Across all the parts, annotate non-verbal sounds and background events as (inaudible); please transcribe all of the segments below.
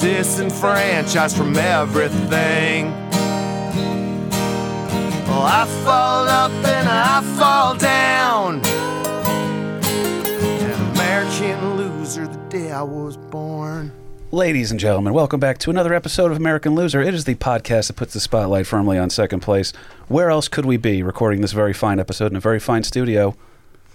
Disenfranchised from everything. Well, I fall up and I fall down. An American loser the day I was born. Ladies and gentlemen, welcome back to another episode of American Loser. It is the podcast that puts the spotlight firmly on second place. Where else could we be recording this very fine episode in a very fine studio?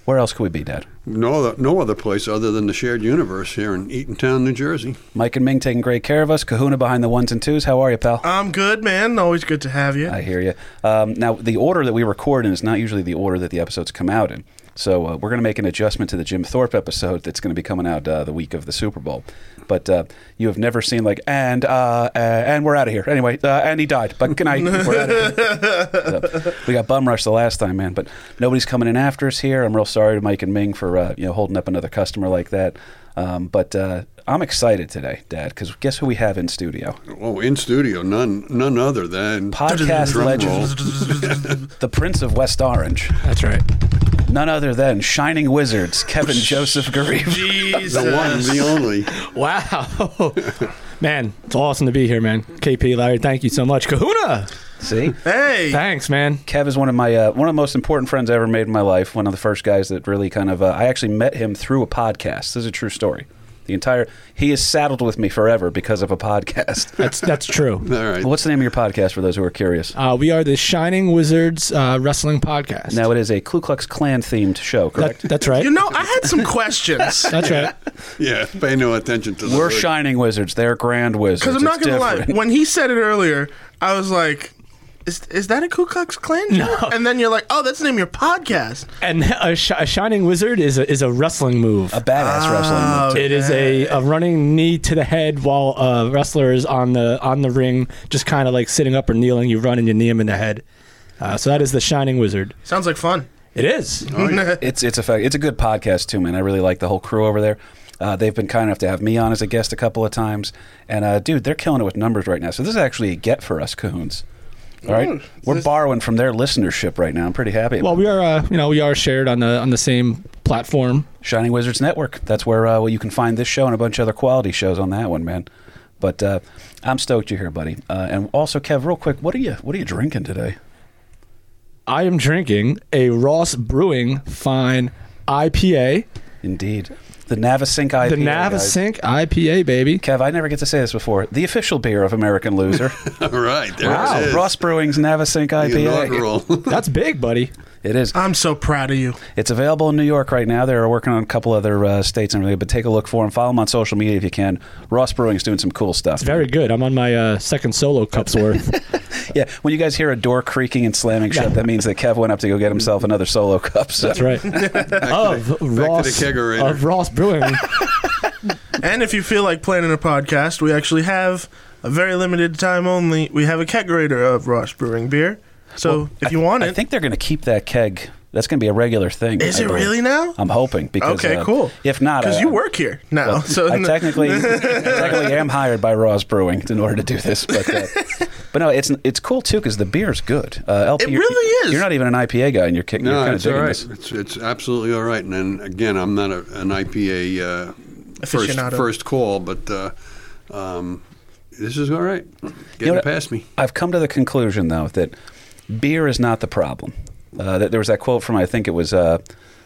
Where else could we be, Dad? No other, no other place other than the shared universe here in Eatontown, New Jersey. Mike and Ming taking great care of us. Kahuna behind the ones and twos. How are you, pal? I'm good, man. Always good to have you. I hear you. Um, now, the order that we record in is not usually the order that the episodes come out in. So uh, we're going to make an adjustment to the Jim Thorpe episode that's going to be coming out uh, the week of the Super Bowl. But uh, you have never seen like and uh, uh, and we're out of here anyway. Uh, and he died. But good night. We're out of here. (laughs) So, we got bum rush the last time, man. But nobody's coming in after us here. I'm real sorry to Mike and Ming for uh, you know holding up another customer like that. Um, but uh, I'm excited today, Dad, because guess who we have in studio? Oh, in studio, none none other than Podcast legend, (laughs) the Prince of West Orange. That's right. None other than Shining Wizards, Kevin Joseph Garib. Jesus. the one, the only. Wow. (laughs) man, it's awesome to be here, man. KP, Larry, thank you so much. Kahuna! See, Hey. Thanks, man. Kev is one of my uh, one of the most important friends I ever made in my life. One of the first guys that really kind of uh, I actually met him through a podcast. This is a true story. The entire he is saddled with me forever because of a podcast. (laughs) That's that's true. (laughs) All right. What's the name of your podcast for those who are curious? Uh, we are the Shining Wizards uh, Wrestling Podcast. Now it is a Ku Klux Klan themed show, that, correct? that's right. You know, I had some questions. (laughs) that's right. Yeah, pay no attention to the We're hood. Shining Wizards. They're Grand Wizards. Because I'm not It's going to lie. When he said it earlier, I was like, is, is that a Ku Klux Klan joke? And then you're like, oh, that's the name of your podcast. And a, sh- a Shining Wizard is a, is a wrestling move. a badass wrestling move. too. It is a, a running knee to the head while a wrestler is on the on the ring, just kind of like sitting up or kneeling. You run and you knee him in the head. Uh, so that is the Shining Wizard. Sounds like fun. It is. (laughs) It's it's a fact. It's a good podcast too, man. I really like the whole crew over there. Uh, they've been kind enough to have me on as a guest a couple of times, and uh, dude, they're killing it with numbers right now. So this is actually a get for us, Cahoons. All right, Mm. we're borrowing from their listenership right now. I'm pretty happy. Well, we are, uh, you know, we are shared on the on the same platform. Shining Wizards Network. That's where uh, well, you can find this show and a bunch of other quality shows on that one, man. But uh, I'm stoked you're here, buddy. Uh, and also, Kev, real quick, what are you what are you drinking today? I am drinking a Ross Brewing Fine IPA, Indeed, the Navesink IPA. the guys. Navesink IPA, baby. Kev, I never get to say this before. The official beer of American Loser. (laughs) All right, there Wow, it is. Ross Brewing's Navesink the IPA. inaugural. (laughs) That's big, buddy. It is. I'm so proud of you. It's available in New York right now. They're working on a couple other uh, states and everything, but take a look for them. Follow them on social media if you can. Ross Brewing's doing some cool stuff. It's very good. I'm on my uh, second solo cup's (laughs) worth. yeah, when you guys hear a door creaking and slamming shut, that means that Kev went up to go get himself another solo cup. So. That's right. (laughs) of Ross kegerator. of Ross Brewing. (laughs) And if you feel like planning a podcast, we actually have a very limited time only. We have a kegerator of Ross Brewing beer. So if you want it, I think they're going to keep that keg. That's going to be a regular thing. is I it believe. really now? I'm hoping because Okay, uh, cool. If not, Because I- you work here now. Well, so I technically, I (laughs) technically am hired by Ross Brewing in order to do this, but uh, (laughs) but no, it's it's cool too because the beer's good. Uh, LP, It really is. You're not even an IPA guy, and you're, kick- you're No, kind of it's digging all right. this. It's it's absolutely all right. And then again, I'm not a, an IPA uh, first Aficionado. first call, but uh, um, this is all right. Getting You know, past me. I've come to the conclusion though that beer is not the problem. Uh, there was that quote from I think it was uh,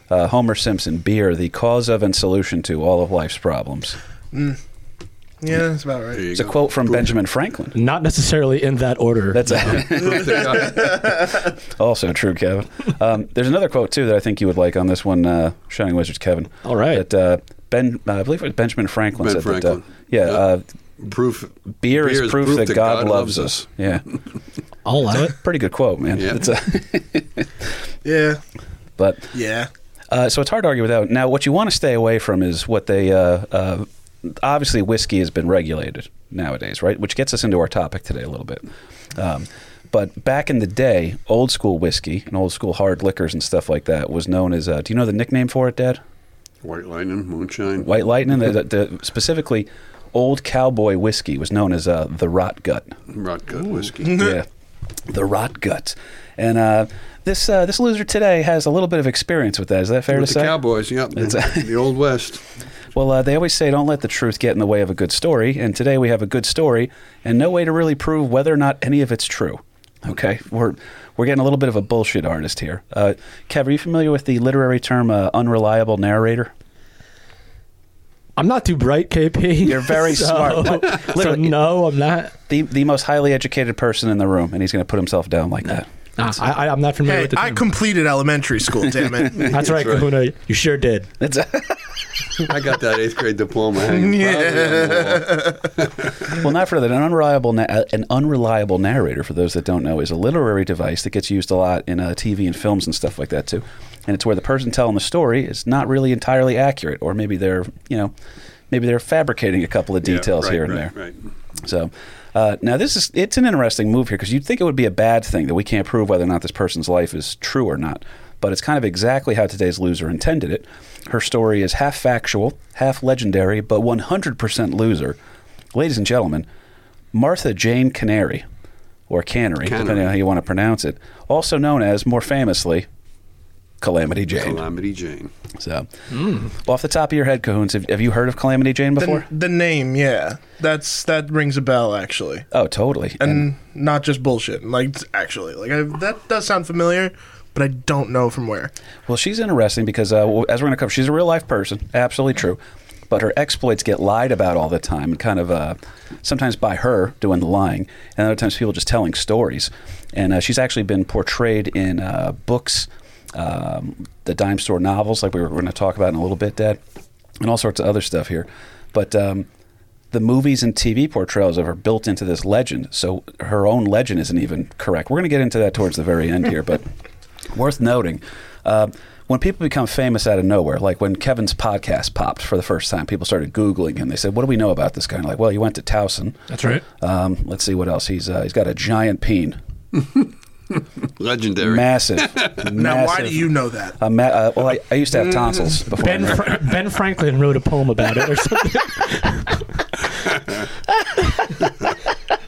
uh, Homer Simpson: "Beer, the cause of and solution to all of life's problems." yeah, that's about right. There you It's a go. quote from Proof- Benjamin Franklin. Not necessarily in that order. That's a, proof that God- also true, Kevin. Um, there's another quote too that I think you would like on this one, uh, Shining Wizards, Kevin. All right. That uh, Ben, uh, I believe it was Benjamin Franklin Ben said that. Franklin. Uh, yeah, Yeah. Proof. beer, is proof, that, God, loves us. Yeah, (laughs) I'll allow it. pretty good quote, man. Yeah. It's a, (laughs) Yeah, but yeah. Uh, so it's hard to argue with that. Now, what you want to stay away from is what they uh, uh, obviously whiskey has been regulated nowadays, right? Which gets us into our topic today a little bit. Um, but back in the day, old school whiskey and old school hard liquors and stuff like that was known as. Uh, do you know the nickname for it, Dad? White lightning, moonshine. White Lightning. (laughs) the, the, the- specifically, old cowboy whiskey was known as uh, the Rot Gut. Rot gut whiskey. (laughs) yeah, the Rot Gut. And uh, this uh, this loser today has a little bit of experience with that. Is that fair With to the say? Cowboys, yep. (laughs) (laughs) the Old West. Well, uh, they always say don't let the truth get in the way of a good story, and today we have a good story and no way to really prove whether or not any of it's true. Okay, we're we're getting a little bit of a bullshit artist here. Uh, Kev, are you familiar with the literary term uh, unreliable narrator? I'm not too bright, KP. You're very (laughs) so, smart. so no, I'm not. The the most highly educated person in the room, and he's going to put himself down like that. Nah, I, I, I'm not familiar Hey, with the I term. completed elementary school. Damn it. (laughs) That's right, Kahuna. You sure did. It's (laughs) (laughs) I got that eighth grade diploma hanging proudly on the wall. (laughs) well, not for that. An unreliable na- uh, an unreliable narrator, for those that don't know, is a literary device that gets used a lot in uh, TV and films and stuff like that too. And it's where the person telling the story is not really entirely accurate, or maybe they're you know maybe they're fabricating a couple of Yeah, details right, here and right, there. Right. So uh, now this is it's an interesting move here because you'd think it would be a bad thing that we can't prove whether or not this person's life is true or not. But it's kind of exactly how today's loser intended it. Her story is half factual, half legendary, but 100% loser. Ladies and gentlemen, Martha Jane Canary, or Cannery, Cannery. depending on how you want to pronounce it, also known as, more famously, Calamity Jane. Calamity Jane. So, well, off the top of your head, Cahoons, have, have you heard of Calamity Jane before? The, the name, yeah, that's that rings a bell actually, oh, totally. and not just bullshit. Like actually, like I, that does sound familiar, but I don't know from where. Well, she's interesting because, uh, as we're going to cover, she's a real life person, absolutely true. But her exploits get lied about all the time, and kind of uh, sometimes by her doing the lying, and other times people just telling stories. And uh, she's actually been portrayed in uh, books, um, the dime store novels, like we were going to talk about in a little bit, Dad, and all sorts of other stuff here. But um, the movies and TV portrayals of her built into this legend, so her own legend isn't even correct. We're going to get into that towards the very end here, but (laughs) worth noting. Uh, when people become famous out of nowhere, like when Kevin's podcast popped for the first time, people started Googling him. They said, What do we know about this guy? And like, well, you went to Towson. That's right. Um, let's see what else. He's uh, he's got a giant peen, (laughs) Legendary. massive. (laughs) Now, why do you know that? Uh, ma- uh, well, I, I used to have tonsils before. Ben Fra- Ben Franklin wrote a poem about it or something. (laughs)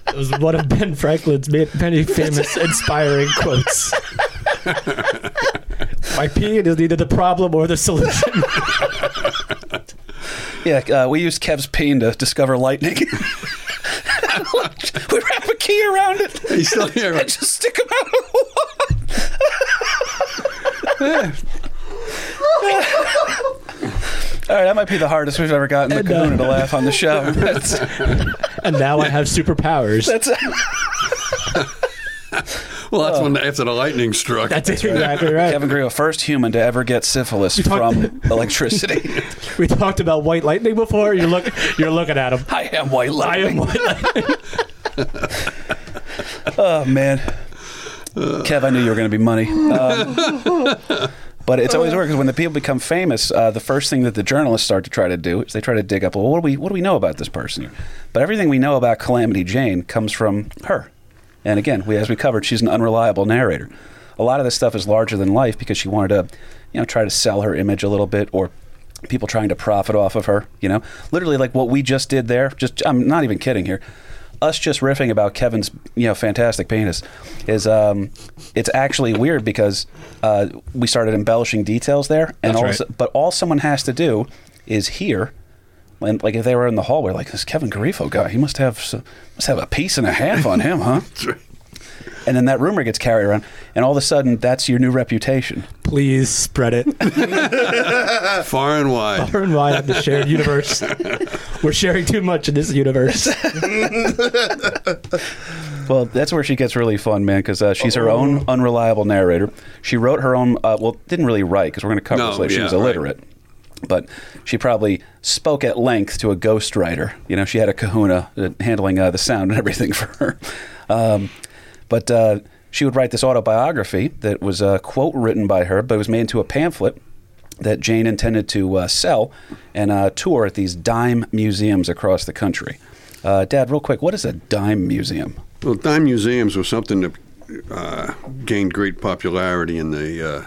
it was one of Ben Franklin's many famous inspiring quotes. (laughs) My peeing is neither the problem or the solution. (laughs) yeah, uh, we used Kev's peen to discover lightning. (laughs) we wrap a key around it. He's still here. and just stick him out of the All right, that might be the hardest we've ever gotten the And, uh, to laugh on the show. And now I have superpowers. that's Well, that's when after the lightning struck. That's (laughs) exactly right. Kevin Grillo, first human to ever get syphilis talked- from (laughs) electricity. We talked about white lightning before. You're look, you're looking at him. I am white I am lightning. white lightning. (laughs) Oh man, Kev, I knew you were going to be money. Um, but it's always weird because when the people become famous, uh, the first thing that the journalists start to try to do is they try to dig up. Well, what do we what do we know about this person? But everything we know about Calamity Jane comes from her. And again, we, as we covered, she's an unreliable narrator. A lot of this stuff is larger than life because she wanted to, you know, try to sell her image a little bit or people trying to profit off of her, you know? Literally like what we just did there, just I'm not even kidding here. Us just riffing about Kevin's, you know, fantastic penis is um it's actually weird because uh, we started embellishing details there and That's all right. but all someone has to do is hear and like if they were in the hallway, like this Kevin Garifo guy, he must have must have a piece and a half on him, huh? (laughs) That's right. And then that rumor gets carried around, and all of a sudden, that's your new reputation. Please spread it (laughs) Far and wide. far and wide on the shared universe. (laughs) We're sharing too much in this universe. Well, that's where she gets really fun, man, because uh, she's her own unreliable narrator. She wrote her own. Uh, well, didn't really write because we're going to cover No, this later. she yeah, was right. illiterate, but she probably spoke at length to a ghostwriter. You know, she had a Kahuna uh, handling uh, the sound and everything (laughs) for her. Um, but uh, she would write this autobiography that was a quote written by her, but it was made into a pamphlet. that Jane intended to uh, sell and uh, tour at these dime museums across the country. Uh, Dad, real quick, what is a dime museum? Well, dime museums were something that uh, gained great popularity in the uh,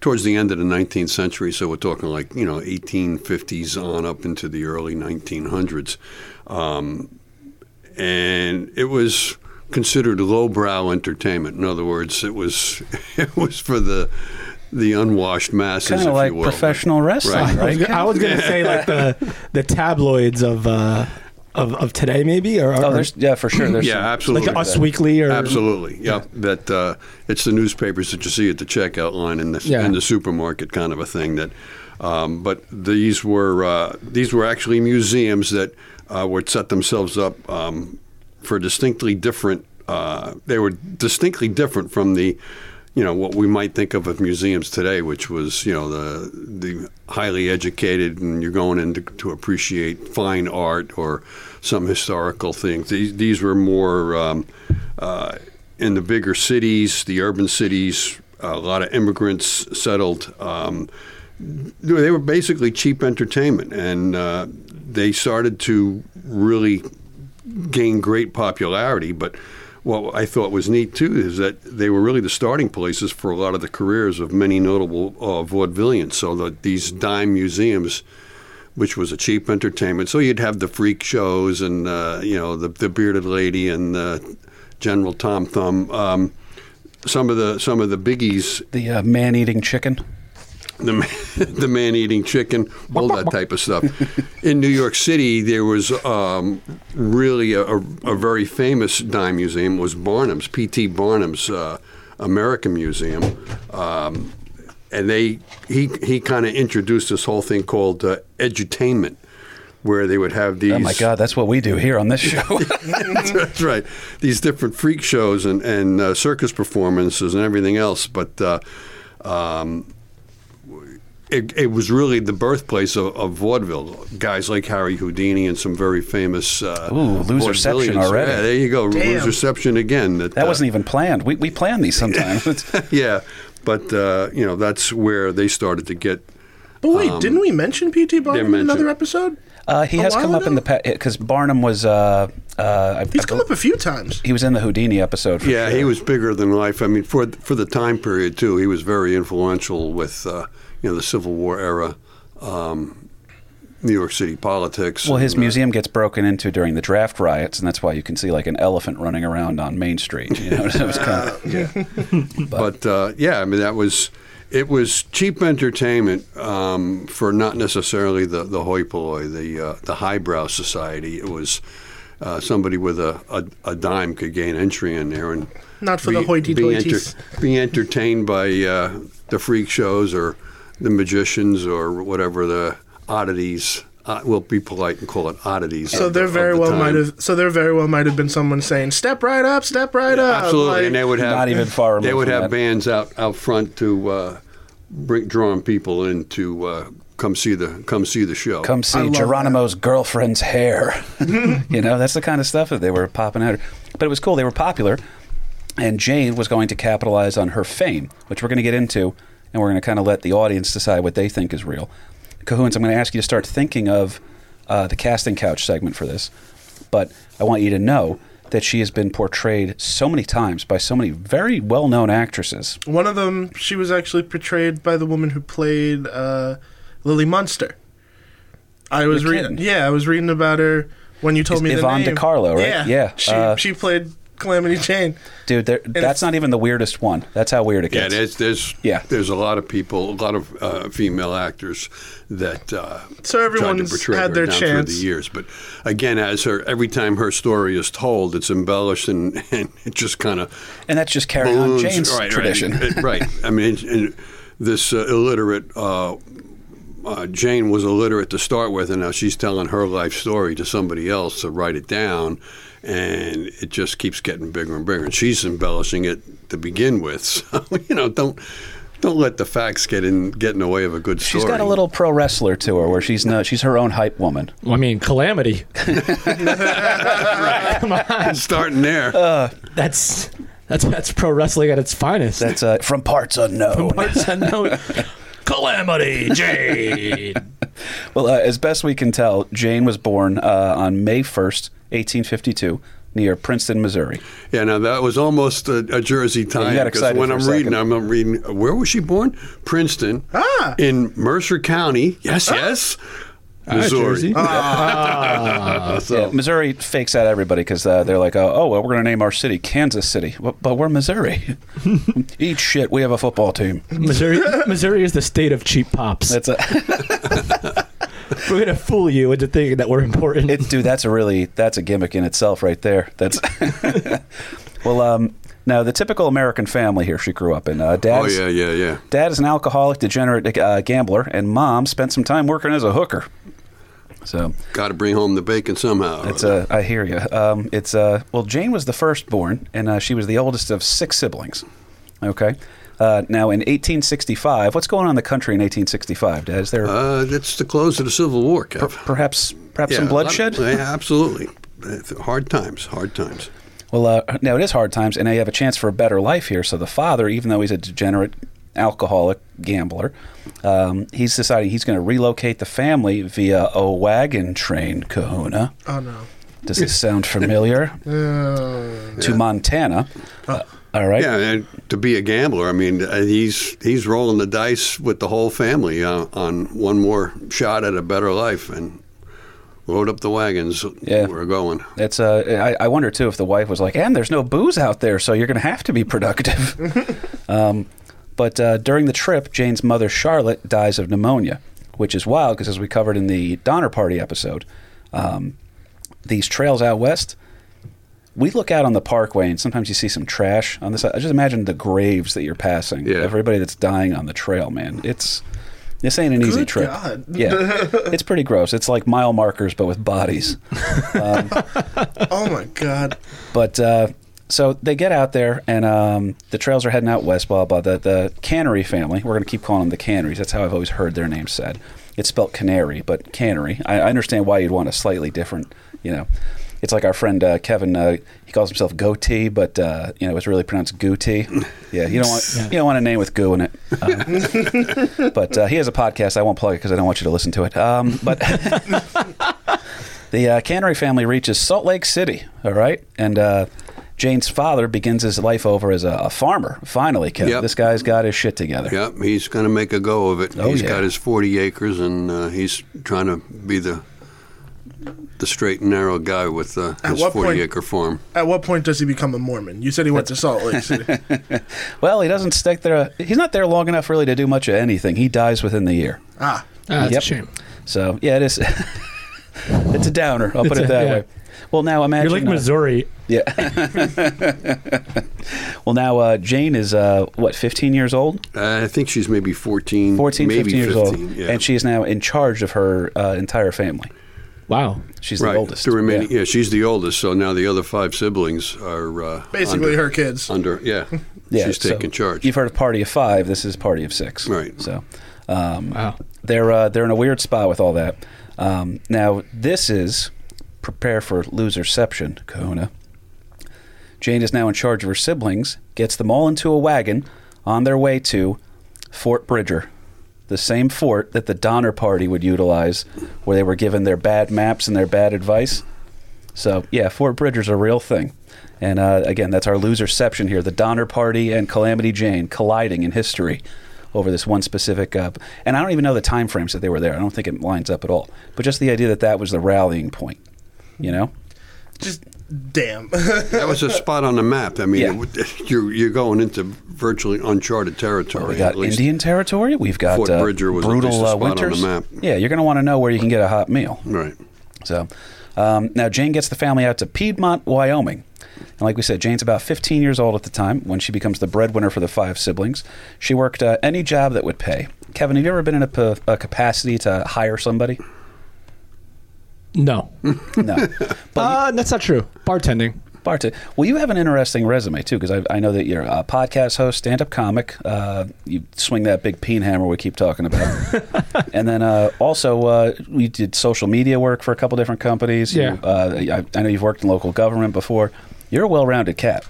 towards the end of the 19th century. So we're talking like you know 1850s on up into the early 1900s, um, and it was considered lowbrow entertainment. In other words, it was (laughs) it was for the the unwashed masses, Kind if of like you will. professional wrestling, Right. I was, right? I was gonna say like the the tabloids of uh, of, of today, maybe, or, Oh, or there's yeah, for sure. There's Yeah, some- absolutely. like Us Weekly, or Absolutely, yeah. That uh, it's the newspapers that you see at the checkout line in the Yeah. in the supermarket, kind of a thing. That, um, but these were uh, these were actually museums that uh, would set themselves up um, for distinctly different. Uh, they were distinctly different from the, you know, what we might think of as museums today, which was you know the the highly educated and you're going in to, to appreciate fine art or some historical things. These these were more. Um, uh, in the bigger cities, the urban cities, a lot of immigrants settled. Um, they were basically cheap entertainment, and uh, they started to really gain great popularity. But what I thought was neat too is that they were really the starting places for a lot of the careers of many notable uh, vaudevillians. So that these dime museums which was a cheap entertainment. So you'd have the freak shows and uh, you know the the bearded lady and uh, General Tom Thumb. Um, some of the some of the biggies, the uh, man-eating chicken. the man, (laughs) the man eating chicken, all that type of stuff. In New York City, there was um, really a, a, a very famous dime museum. Was Barnum's P.T. Barnum's uh, American Museum. Um, and they he he kind of introduced this whole thing called uh, edutainment, where they would have these. Oh my God, that's what we do here on this show. (laughs) That's right. These different freak shows and, and uh, circus performances and everything else. But uh, um, it, it was really the birthplace of, of vaudeville. Guys like Harry Houdini and some very famous. Uh, Ooh, Loserception vaudevillians. already. Yeah, there you go. Damn. Loserception again. that uh, wasn't even planned. We we plan these sometimes. (laughs) Yeah, but uh, you know that's where they started to get. But wait, didn't we mention P.T. Barnum in mentioned. another episode? uh, he A has while come up in the ago? past because Barnum was. Uh, uh, I, He's I come bel- up a few times. He was in the Houdini episode. For Yeah, sure. he was bigger than life. I mean, for for the time period too, he was very influential with uh, you know the Civil War era, um, New York City politics. Well, his and, uh, museum gets broken into during the draft riots, and that's why you can see like an elephant running around on Main Street. You know, (laughs) it was kind of, (laughs) (laughs) but uh, yeah, I mean that was it was cheap entertainment um, for not necessarily the the hoi polloi, the uh, the highbrow society. It was. Uh, somebody with a, a, a dime could gain entry in there and Not for the hoity-toities. be entertained by uh, the freak shows or the magicians or whatever the oddities. Uh, we'll be polite and call it oddities. So of there the- very the well time. might have. So there very well might have been someone saying, "Step right up, step right up." Absolutely, like- and they would have Not even far They would have that. bands out out front to uh, bring drawing people in to uh, come see the come see the show. come see love Geronimo's girlfriend's hair. (laughs) you know, that's the kind of stuff that they were popping out. But it was cool. They were popular, and Jane was going to capitalize on her fame, which we're going to get into, and we're going to kind of let the audience decide what they think is real. Cahoons, I'm going to ask you to start thinking of uh, the casting couch segment for this, but I want you to know that she has been portrayed so many times by so many very well-known actresses. One of them, she was actually portrayed by the woman who played uh, Lily Munster. I was reading. Yeah, I was reading about her when you told Is me the Yvonne name. De Carlo, right? Yeah, Yeah, She uh, she played Calamity Jane. Dude, that's not even the weirdest one. That's how weird it Yeah, gets. there's there's Yeah. there's a lot of people, a lot of uh, female actors that uh, So tried to portray had her their down chance. through the years. But again, as her every time her story is told, it's embellished and, (laughs) and it just kind of and that's just carrying on. Jane's right, tradition. Right, right. I mean, and this uh, illiterate uh, uh, Jane was illiterate to start with, and now she's telling her life story to somebody else to write it down, and it just keeps getting bigger and bigger. And she's embellishing it to begin with. (laughs) So you know, don't. Don't let the facts get in get in the way of a good story. She's got a little pro wrestler to her, where she's no, she's her own hype woman. Well, I mean, calamity. (laughs) (laughs) Come on, starting there. That's that's that's pro wrestling at its finest. That's uh, from parts unknown. From Parts unknown. Calamity Jane. (laughs) Well, uh, as best we can tell, Jane was born uh, on May 1st, 1852, near Princeton, Missouri. Yeah, now that was almost a, a Jersey tie. got because when for a I'm reading. I'm, I'm reading. Where was she born? Princeton. Ah. In Mercer County. Yes, yes. Missouri. Jersey. Uh, (laughs) so, Yeah, Missouri fakes out everybody because uh, they're like, oh, oh, well, we're going to name our city Kansas City. But, but we're Missouri. (laughs) Eat shit. We have a football team. Missouri, (laughs) Missouri is the state of cheap pops. That's a, We're gonna fool you into thinking that we're important. it, dude. That's a really that's a gimmick in itself, right there. That's well. Um, now the typical American family here she grew up in. Uh, oh yeah, yeah, yeah. Dad is an alcoholic, degenerate uh, gambler, and mom spent some time working as a hooker. So Got to bring home the bacon somehow. it's uh, I hear you. Um, it's a, well, Jane was the firstborn, and uh, she was the oldest of six siblings. Okay. Uh, now in 1865, what's going on in the country in 1865, Dad? Is there Uh, that's the close of the Civil War, Kev. perhaps perhaps Yeah, some a lot of- bloodshed? yeah, absolutely. Uh, Hard times, hard times. Well, uh, now it is hard times, and you have a chance for a better life here. So the father, even though he's a degenerate alcoholic gambler, um, he's deciding he's going to relocate the family via a wagon train, Kahuna. Oh no. Does this sound familiar? (laughs) Uh, To Montana. Uh, all right. Yeah, and to be a gambler, I mean, uh, he's he's rolling the dice with the whole family uh, on one more shot at a better life, and load up the wagons. Yeah. we're going. It's uh, I, I wonder too if the wife was like, "And there's no booze out there, so you're going to have to be productive." (laughs) um, but uh, during the trip, Jane's mother Charlotte dies of pneumonia, which is wild because as we covered in the Donner Party episode, um, these trails out west. We look out on the parkway and sometimes you see some trash on this. I just imagine the graves that you're passing. Yeah. Everybody that's dying on the trail, man. It's this ain't an easy trip. God. Yeah, it's pretty gross. It's like mile markers but with bodies. (laughs) oh my god. But uh, so they get out there, and um, the trails are heading out west. Blah blah. The the Cannery family. We're going to keep calling them the Canneries. That's how I've always heard their name said. It's spelled Canary, but Cannery. I, I understand why you'd want a slightly different. You know, it's like our friend uh, Kevin. Uh, he calls himself Goatee, but uh, you know it's really pronounced Gootee. Yeah, you don't want you don't want a name with goo in it. Uh, (laughs) but uh, he has a podcast. I won't plug it because I don't want you to listen to it. Um, but. (laughs) The uh, Cannery family reaches Salt Lake City, all right? And uh, Jane's father begins his life over as a, a farmer. Finally, Kevin, Yep. this guy's got his shit together. Yep, he's going to make a go of it. Oh, He's yeah. got his 40 acres, and uh, he's trying to be the the straight and narrow guy with uh, his 40 point- acre farm. At what point does he become a Mormon? You said he went to (laughs) Salt Lake City. (laughs) Well, he doesn't stick there. He's not there long enough really to do much of anything. He dies within the year. ah. Ah, that's Yep. a shame. So, yeah, it is. (laughs) it's a downer. I'll put It's it a- that yeah. way. Well, now imagine. You're like uh, Missouri. Yeah. (laughs) well, now uh, Jane is, uh, what, 15 years old? Uh, I think she's maybe 14, 14, maybe 15 years 15, old. Yeah. And she is now in charge of her uh, entire family. Wow. She's right, the oldest. The remaining, Yeah. yeah. she's the oldest, so now the other five siblings are uh, Basically under, her kids. Under, yeah, (laughs) Yeah, she's so taking charge. You've heard of Party of Five. This is Party of Six. Right. So um, Wow. they're uh, they're in a weird spot with all that. Um, now this is prepare for loserception, Kahuna. Jane is now in charge of her siblings. Gets them all into a wagon on their way to Fort Bridger, the same fort that the Donner Party would utilize, where they were given their bad maps and their bad advice. So yeah, Fort Bridger's a real thing. And uh, again, that's our loserception here: the Donner Party and Calamity Jane colliding in history over this one specific. Uh, and I don't even know the time frames that they were there. I don't think it lines up at all. But just the idea that that was the rallying point. You know? Just damn. (laughs) that was a spot on the map. I mean, Yeah. it (laughs) you're you're going into virtually uncharted territory. We got at least. Indian territory. We've got Fort uh, Bridger was at brutal least a uh, spot on the winters. map. Yeah, you're going to want to know where you can get a hot meal. Right. So um, now Jane gets the family out to Piedmont, Wyoming. And like we said, Jane's about 15 years old at the time when she becomes the breadwinner for the five siblings. She worked uh, any job that would pay. Kevin, have you ever been in a, pa- a capacity to hire somebody? No. (laughs) No. Uh, that's not true. Bartending. Bart, well, you have an interesting resume too, because I, I know that you're a podcast host, stand-up comic. Uh, you swing that big peen hammer we keep talking about, (laughs) and then uh, also uh, we did social media work for a couple different companies. You- Yeah. uh, I, I know you've worked in local government before. You're a well-rounded cat.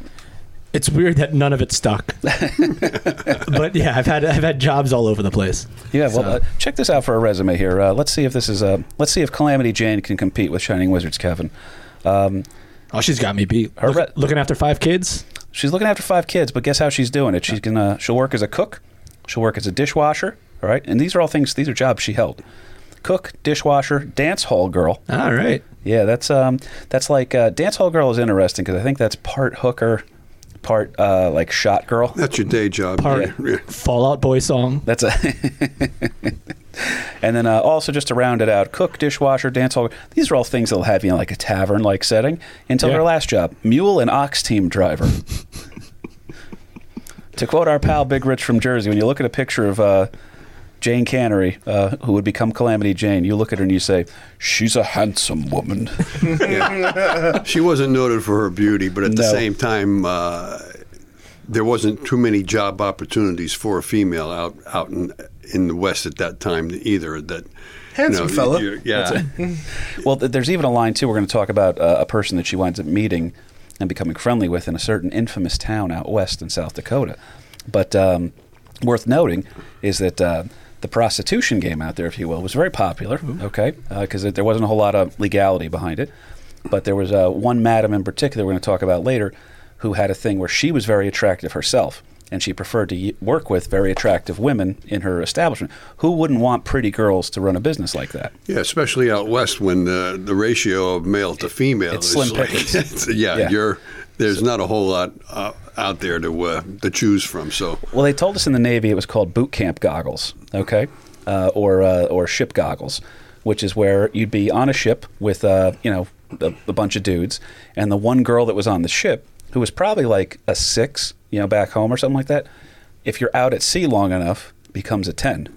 It's weird that none of it stuck. (laughs) but yeah, I've had I've had jobs all over the place. Yeah, well, So- uh, check this out for a resume here. Uh, let's see if this is uh, let's see if Calamity Jane can compete with Shining Wizards, Kevin. Um, Oh, she's got me beat. Her Look- re- looking after five kids. she's looking after five kids, but guess how she's doing it? She's gonna she'll work as a cook, she'll work as a dishwasher. All right, and these are all things. These are jobs she held: cook, dishwasher, dance hall girl. All right. Yeah, that's um, that's like uh, dance hall girl is interesting because I think that's part hooker, part uh, like shot girl. That's your day job. Part Yeah. Fall Out Boy song. That's a. (laughs) and then uh, also just to round it out, cook, dishwasher, dance hall. These are all things that'll have you in like a tavern like setting. Until Yeah. her last job, mule and ox team driver. (laughs) to quote our pal Big Rich from Jersey, when you look at a picture of uh, Jane Cannery, uh, who would become Calamity Jane, you look at her and you say, "She's a handsome woman." (laughs) She wasn't noted for her beauty, but at the same time, uh, there wasn't too many job opportunities for a female out out in in the West at that time either. That Handsome fella. you- Yeah, Well, there's even a line too. We're going to talk about uh, a person that she winds up meeting and becoming friendly with in a certain infamous town out west in South Dakota. But um, worth noting is that uh, the prostitution game out there, if you will, was very popular. Okay, because there wasn't a whole lot of legality behind it. But there was uh, one madam in particular we're going to talk about later who had a thing where she was very attractive herself. And she preferred to y- work with very attractive women in her establishment. Who wouldn't want pretty girls to run a business like that? yeah, especially out west when the the ratio of male to female It's is slim like, pickings. it's- (laughs) yeah, Yeah. you're there's not a whole lot uh, out there to uh, to choose from. So Well, they told us in the Navy it was called boot camp goggles, okay, uh, or uh, or ship goggles, which is where you'd be on a ship with uh, you know a, a bunch of dudes, and the one girl that was on the ship, who was probably like a six, you know, back home or something like that. If you're out at sea long enough, becomes a ten.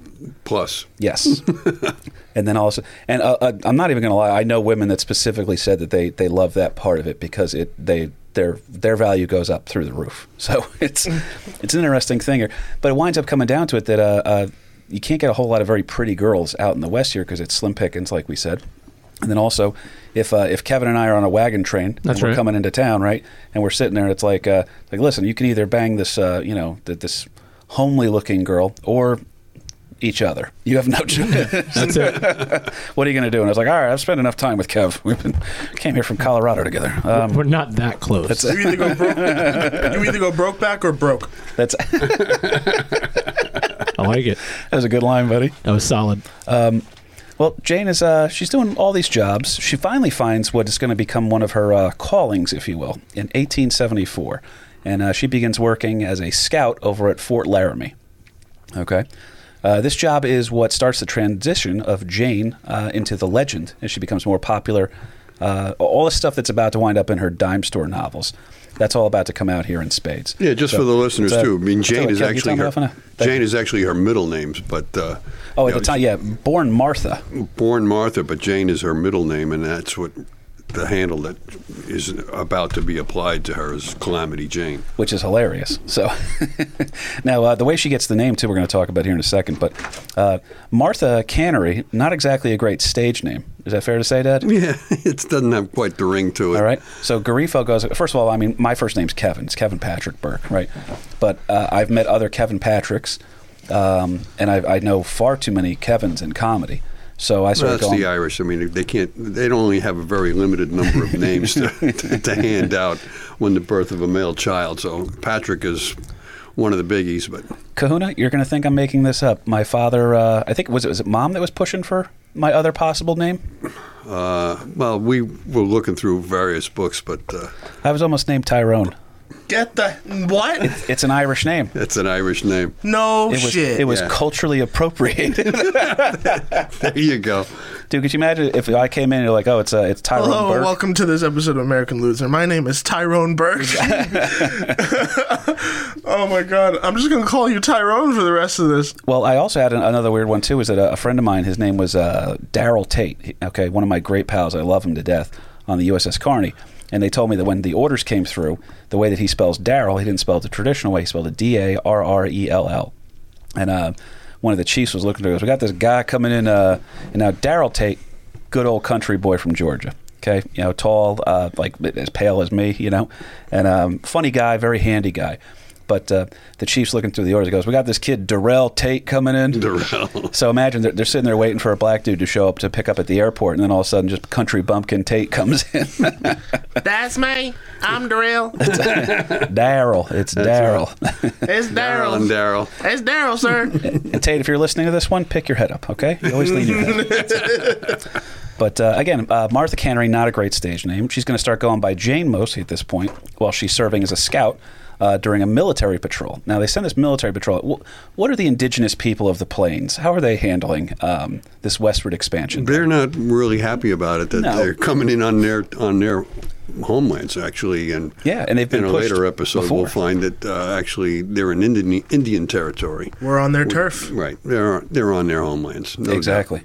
plus, Yes. (laughs) and then also, and uh, uh, I'm not even going to lie. I know women that specifically said that they they love that part of it because it they their their value goes up through the roof. (laughs) So it's it's an interesting thing here, but it winds up coming down to it that uh, uh, you can't get a whole lot of very pretty girls out in the West here because it's slim pickings, like we said. And then also, if uh, if Kevin and I are on a wagon train That's and we're right. coming into town, right, and we're sitting there, and it's like, uh, like, listen, you can either bang this, uh, you know, th- this homely looking girl, or each other. You have no (laughs) choice. That's it. (laughs) what are you going to do? And I was like, all right, I've spent enough time with Kev. We've been came here from Colorado together. Um, We're not that close. You either go broke, (laughs) you either go broke back or broke. that's I like it. that was a good line, buddy. That was solid. Well, Jane is uh, she's doing all these jobs. She finally finds what is going to become one of her uh, callings, if you will, in 1874, and uh, she begins working as a scout over at Fort Laramie. Okay. Uh, this job is what starts the transition of Jane uh, into the legend as she becomes more popular. Uh, all the stuff that's about to wind up in her dime store novels. That's all about to come out here in spades. yeah, just So, for the listeners too. I mean, Jane is actually her off on a- Thank Jane is actually her middle name, but uh, Oh, at the time, yeah, born Martha. born Martha, but Jane is her middle name, and that's what the handle that is about to be applied to her is Calamity Jane. which is hilarious. So (laughs) now uh, the way she gets the name too, we're going to talk about here in a second. But uh, Martha Cannery, not exactly a great stage name. Is that fair to say, Dad? Yeah, (laughs) it doesn't have quite the ring to it. All right. So Garifo goes. First of all, I mean, my first name's Kevin. It's Kevin Patrick Burke, right? But uh, I've met other Kevin Patricks, um, and I, I know far too many Kevins in comedy. So I Well, that's going. the Irish. I mean, they can't. They don't only have a very limited number of names to, to, (laughs) to hand out when the birth of a male child. So Patrick is one of the biggies. But Kahuna, you're going to think I'm making this up. My father, uh, I think was it was it mom that was pushing for my other possible name. uh, well, we were looking through various books, but uh, I was almost named Tyrone. Get the what? It's an Irish name. it's an Irish name. No It was shit. it was Yeah. culturally appropriated. (laughs) There you go. Dude, could you imagine if I came in and you're like, oh, it's uh, it's Tyrone Hello, Burke. welcome to this episode of American Loser. My name is Tyrone Burke. (laughs) (laughs) oh my god, I'm just gonna call you Tyrone for the rest of this. Well, I also had an, another weird one too. Is that a, a friend of mine? His name was uh, Daryl Tate. He- Okay, one of my great pals. I love him to death on the USS Carney. And they told me that when the orders came through, the way that he spells Daryl, he didn't spell it the traditional way. He spelled it D A R R E L L. And uh, one of the chiefs was looking at us. We got this guy coming in, uh, and now Daryl Tate, good old country boy from Georgia. Okay, you know, tall, uh, like as pale as me, you know, and um, funny guy, very handy guy. But uh, the chief's looking through the orders. He goes, "We got this kid Darrell Tate coming in." Darrell. (laughs) So imagine they're, they're sitting there waiting for a black dude to show up to pick up at the airport, and then all of a sudden, just country bumpkin Tate comes in. (laughs) That's me. I'm Darrell. (laughs) Daryl, it's Daryl. It's Daryl and Daryl. Daryl. It's Daryl, sir. And Tate, if you're listening to this one, pick your head up, okay? You always lean your head. But uh, again, uh, Martha Cannery, not a great stage name. She's going to start going by Jane Mosey at this point while she's serving as a scout uh, during a military patrol. Now, they send this military patrol. What are the indigenous people of the plains? How are they handling um, this westward expansion? They're not really happy about it that No. they're coming in on their on their homelands actually, and Yeah, and they've been in a pushed later episode before. we'll find that uh, actually they're in Indian Indian territory. We're on their turf. Right, they're they're on their homelands. no doubt. exactly.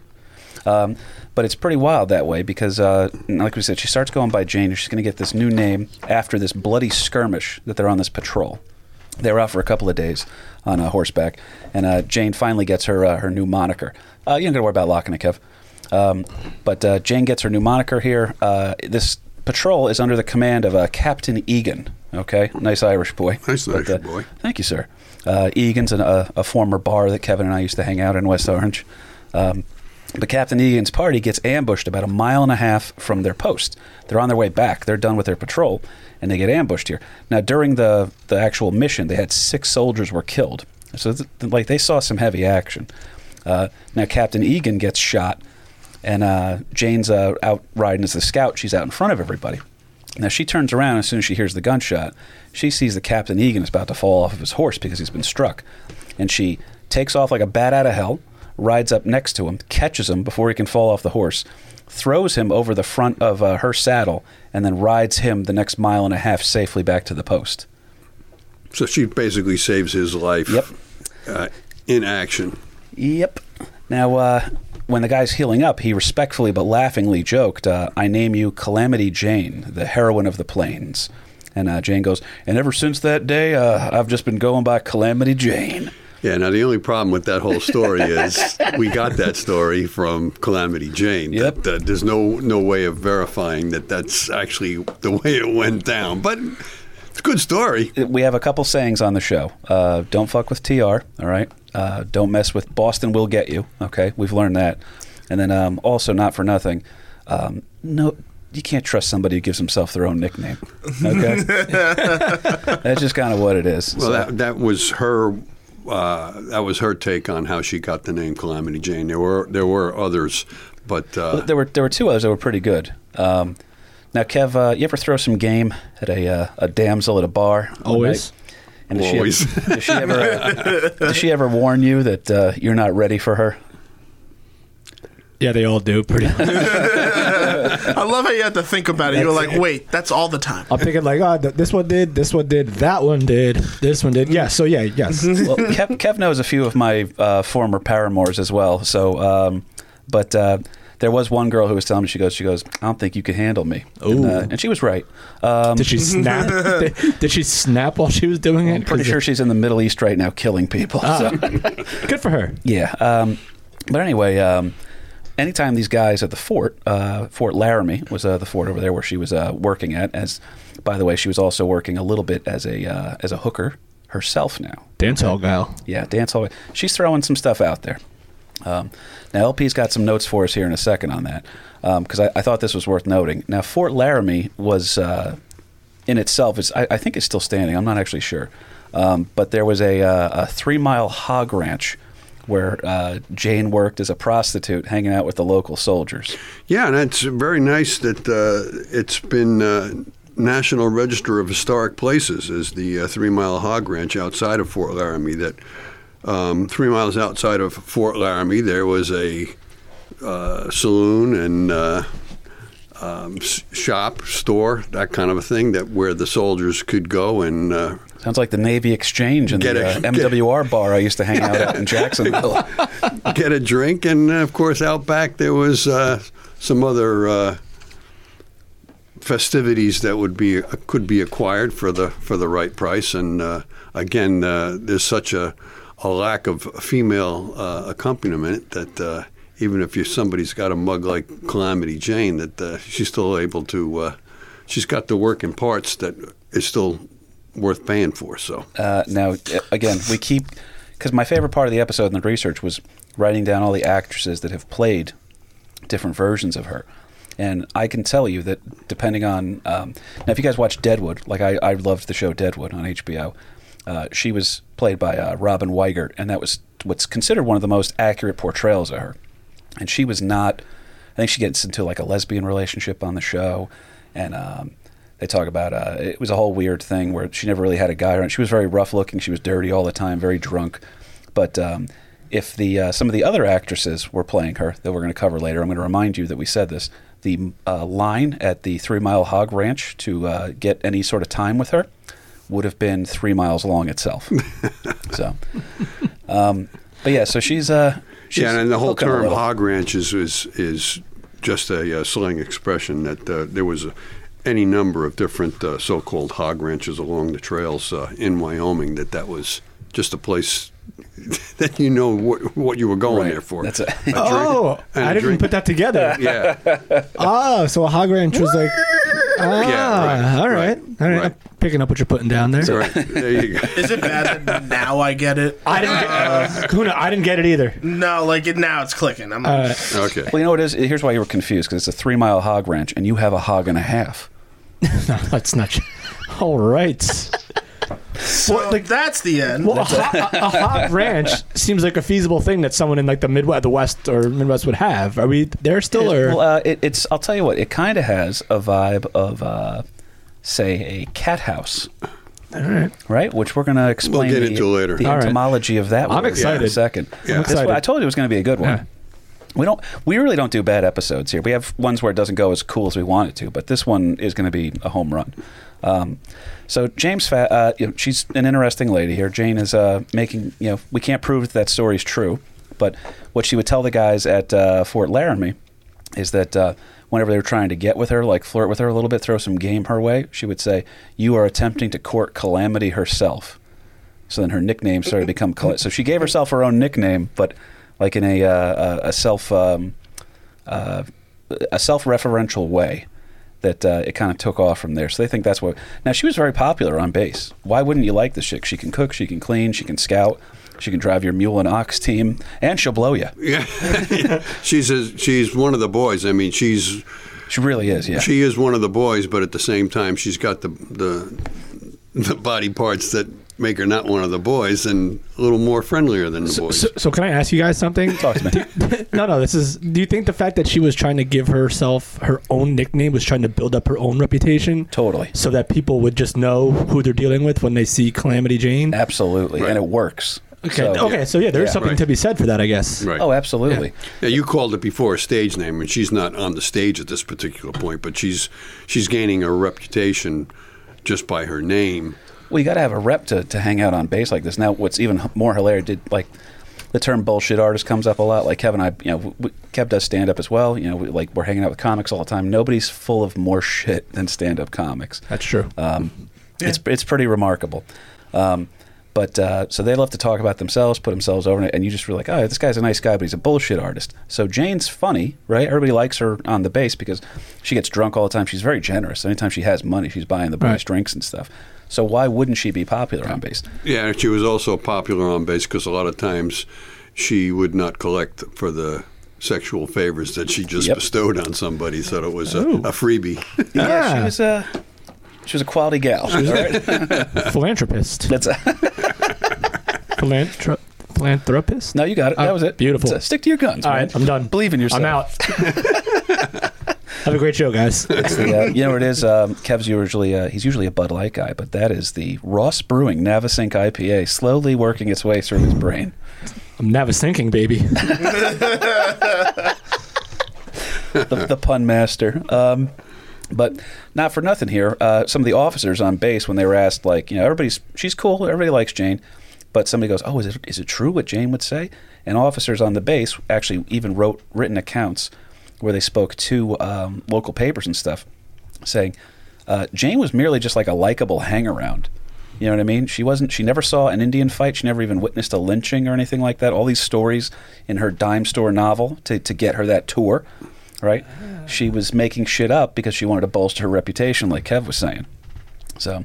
Um, but it's pretty wild that way because, uh, like we said, she starts going by Jane. She's going to get this new name after this bloody skirmish that they're on this patrol. They were out for a couple of days on uh, horseback, and uh, Jane finally gets her uh, her new moniker. Uh, you don't got to worry about locking it, Kev. Um, but uh, Jane gets her new moniker here. Uh, this patrol is under the command of uh, Captain Egan. Okay, nice Irish boy. Nice Irish boy. Thank you, sir. Uh, Egan's an, a, a former bar that Kevin and I used to hang out in West Orange. Um, but Captain Egan's party gets ambushed about a mile and a half from their post. They're on their way back. They're done with their patrol, and they get ambushed here. Now, during the the actual mission, they had six soldiers were killed. So, th- like, they saw some heavy action. Uh, now, Captain Egan gets shot, and uh, Jane's uh, out riding as the scout. She's out in front of everybody. Now she turns around as soon as she hears the gunshot. She sees that Captain Egan is about to fall off of his horse because he's been struck, and she takes off like a bat out of hell, rides up next to him, catches him before he can fall off the horse, throws him over the front of uh, her saddle, and then rides him the next mile and a half safely back to the post. So she basically saves his life. Yep. Uh, in action. Yep. Now, uh, when the guy's healing up, he respectfully but laughingly joked, uh, I name you Calamity Jane, the heroine of the plains. And uh, Jane goes, And ever since that day, uh, I've just been going by Calamity Jane. Yeah. Now the only problem with that whole story (laughs) is we got that story from Calamity Jane. Yep. That, uh, there's no no way of verifying that that's actually the way it went down, but it's a good story. We have a couple sayings on the show. Uh, don't fuck with TR, all right? Uh, don't mess with Boston We'll get you, okay? We've learned that. And then um, also, not for nothing, um, no, you can't trust somebody who gives himself their own nickname, okay? (laughs) (laughs) That's just kind of what it is. Well, So- that that was her. Uh, that was her take on how she got the name Calamity Jane. There were there were others, but uh, Well, there were there were two others that were pretty good. Um, now, Kev, uh, you ever throw some game at a uh, a damsel at a bar? Always. And does she, Always. Ever, (laughs) does she ever uh, does she ever warn you that uh, you're not ready for her? Yeah, they all do pretty much. (laughs) (laughs) I love how you have to think about it. You're That's like, wait, that's all the time. I'm thinking like, oh, th- this one did, this one did, that one did, this one did. Yeah, so yeah, yes. (laughs) Well, Kev, Kev knows a few of my uh, former paramours as well. So, um, but uh, there was one girl who was telling me she goes, she goes, I don't think you could handle me, and, uh, and she was right. Um, Did she snap? (laughs) did, did she snap while she was doing it? I'm pretty 'Cause sure she's in the Middle East right now, killing people. Ah. So. Good for her. Yeah. Um, but anyway, um, anytime these guys at the fort, uh, Fort Laramie was uh, the fort over there where she was uh, working at. As by the way, she was also working a little bit as a uh, as a hooker herself now. Dance hall gal. Yeah, dance hall. She's throwing some stuff out there. Um, now, LP's got some notes for us here in a second on that because I, I thought this was worth noting. Now, Fort Laramie was uh, in itself is I, I think it's still standing. I'm not actually sure, um, but there was a, uh, a three mile hog ranch where uh, Jane worked as a prostitute, hanging out with the local soldiers. yeah, and it's very nice that uh, it's been uh, National Register of Historic Places as the uh, Three Mile Hog Ranch outside of Fort Laramie. That um, three miles outside of Fort Laramie, there was a uh, saloon and uh, um, shop, store, that kind of a thing, that where the soldiers could go and uh, Sounds like the Navy Exchange and Get the a- uh, (laughs) get- MWR bar I used to hang out at in (laughs) Jacksonville. get a drink, and uh, of course, out back there was uh, some other uh, festivities that would be could be acquired for the for the right price. And uh, again, uh, there's such a a lack of female uh, accompaniment that uh, even if you somebody's got a mug like Calamity Jane, that uh, she's still able to. Uh, she's got the work in parts that is still worth paying for. So Uh, now, again, we keep because my favorite part of the episode and the research was writing down all the actresses that have played different versions of her. And I can tell you that depending on um, now, if you guys watch Deadwood, like I, I loved the show Deadwood on HBO, uh, she was played by uh, Robin Weigert, and that was what's considered one of the most accurate portrayals of her. And she was not. I think she gets into like a lesbian relationship on the show, and um, they talk about uh, it was a whole weird thing where she never really had a guy around. She was very rough looking. She was dirty all the time, very drunk. But um, if the uh, some of the other actresses were playing her that we're going to cover later, I'm going to remind you that we said this. The uh, line at the Three Mile Hog Ranch to uh, get any sort of time with her would have been three miles long itself. (laughs) so, um, but yeah, so she's uh, yeah, and the whole term hog ranch is is, is just a uh, slang expression that uh, there was a, any number of different uh, so-called hog ranches along the trails uh, in Wyoming. That that was just a place (laughs) that you know what, what you were going Right. there for. That's a- A drink- (laughs) Oh, and I a didn't drink. put that together. Yeah, (laughs) Oh, so a hog ranch was like. Ah, Yeah, right, all right, right, all right. right. I'm picking up what you're putting down there. right. There you go. Is it bad that now I get it? I didn't get uh, Kahuna. I didn't get it either. No, like it now it's clicking. I'm Uh, Okay. Well, you know what it is? Here's why you were confused because it's a three mile hog ranch and you have a hog and a half. no, that's not. tr- All right. So that's the end. Well, a, ho- a, a hog (laughs) ranch seems like a feasible thing that someone in like the Midwest, the West or Midwest would have. Are we there still, or Well, uh, it, it's. I'll tell you what. It kind of has a vibe of, uh, say, a cat house. All right. Right, which we're going to explain get the, into later. the All right. etymology of that. I'm excited. In a second. Yeah. I'm excited. what- I told you it was going to be a good one. Yeah. We don't. We really don't do bad episodes here. We have ones where it doesn't go as cool as we want it to, but this one is going to be a home run. Um, so James, Fa- uh, you know, she's an interesting lady here. Jane is uh, making. You know, we can't prove that, story's true, but what she would tell the guys at uh, Fort Laramie is that uh, whenever they were trying to get with her, like flirt with her a little bit, throw some game her way, she would say, "You are attempting to court Calamity herself." So then her nickname started to become so she gave herself her own nickname, but like in a uh, a a self um, uh, a self-referential way that uh, it kind of took off from there. So they think that's what. Now she was very popular on base. Why wouldn't you like this chick? She can cook, she can clean, she can scout, she can drive your mule and ox team, and she'll blow you. (laughs) Yeah, she's a, she's one of the boys. I mean, she's She really is. Yeah. she is one of the boys, but at the same time, she's got the the the body parts that make her not one of the boys and a little more friendlier than the boys. so, so can I ask you guys something? Talk to me. no, no. This is. Do you think the fact that she was trying to give herself her own nickname was trying to build up her own reputation, Totally. so that people would just know who they're dealing with when they see Calamity Jane? Absolutely, Right. and it works. Okay. So- okay. So yeah, there's Yeah. something Right. to be said for that, I guess. right. Oh, absolutely. Yeah, you called it before a stage name, and she's not on the stage at this particular point, but she's she's gaining a reputation just by her name. Well, you got to have a rep to, to hang out on base like this. Now, what's even more hilarious, did like the term bullshit artist comes up a lot. Like Kevin, and I, you know, we, Kev does stand up as well. You know, we, like we're hanging out with comics all the time. Nobody's full of more shit than stand up comics. That's true. Um, It's it's pretty remarkable. Um, but uh, so they love to talk about themselves, put themselves over it, and you just were like, oh, this guy's a nice guy, but he's a bullshit artist. So Jane's funny, right? Everybody likes her on the base because she gets drunk all the time. She's very generous. Anytime she has money, she's buying the boys Right. drinks and stuff. So why wouldn't she be popular on base? Yeah, she was also popular on base because a lot of times she would not collect for the sexual favors that she just Yep. bestowed on somebody, so it was a, a freebie. Yeah, she Ah. was a she was a quality gal. (laughs) all right? Philanthropist. That's a, Philanthro- philanthropist. no, you got it. That Ah, was it. beautiful. So stick to your guns. All man. right, I'm done. Believe in yourself. I'm out. (laughs) Have a great show, guys. (laughs) The, uh, you know what it is? Um, Kev's usually uh, he's usually a Bud Light guy, but that is the Ross Brewing Navesink IPA slowly working its way through his brain. I'm Navesinking, baby. (laughs) The, the pun master. Um, but not for nothing here. Uh, some of the officers on base, when they were asked, like, you know, everybody's she's cool, everybody likes Jane, but somebody goes, "Oh, is it is it true what Jane would say?" And officers on the base actually even wrote written accounts where they spoke to um, local papers and stuff, saying uh, Jane was merely just like a likable hangaround. You know what I mean? She wasn't. She never saw an Indian fight. She never even witnessed a lynching or anything like that. All these stories in her dime store novel to to get her that tour, right? She was making shit up because she wanted to bolster her reputation, like Kev was saying. So,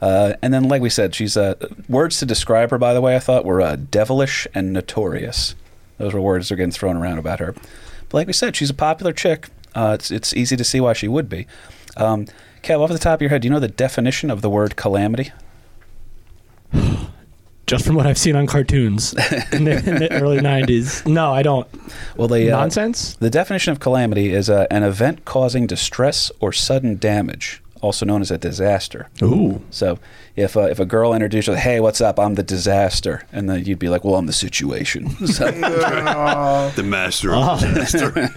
uh, and then, like we said, she's uh, words to describe her. By the way, I thought were uh, devilish and notorious. Those were words that are getting thrown around about her. But like we said, she's a popular chick. Uh, it's it's easy to see why she would be. Um, Kev, off the top of your head, do you know the definition of the word calamity? (sighs) Just from what I've seen on cartoons (laughs) in the, in the early '90s. No, I don't. Well, the uh, Nonsense. The definition of calamity is uh, an event causing distress or sudden damage, also known as a disaster. Ooh. So if uh, if a girl introduced you, hey, what's up? I'm the disaster, and then you'd be like, well, I'm the situation. (laughs) So, (laughs) The master of disaster.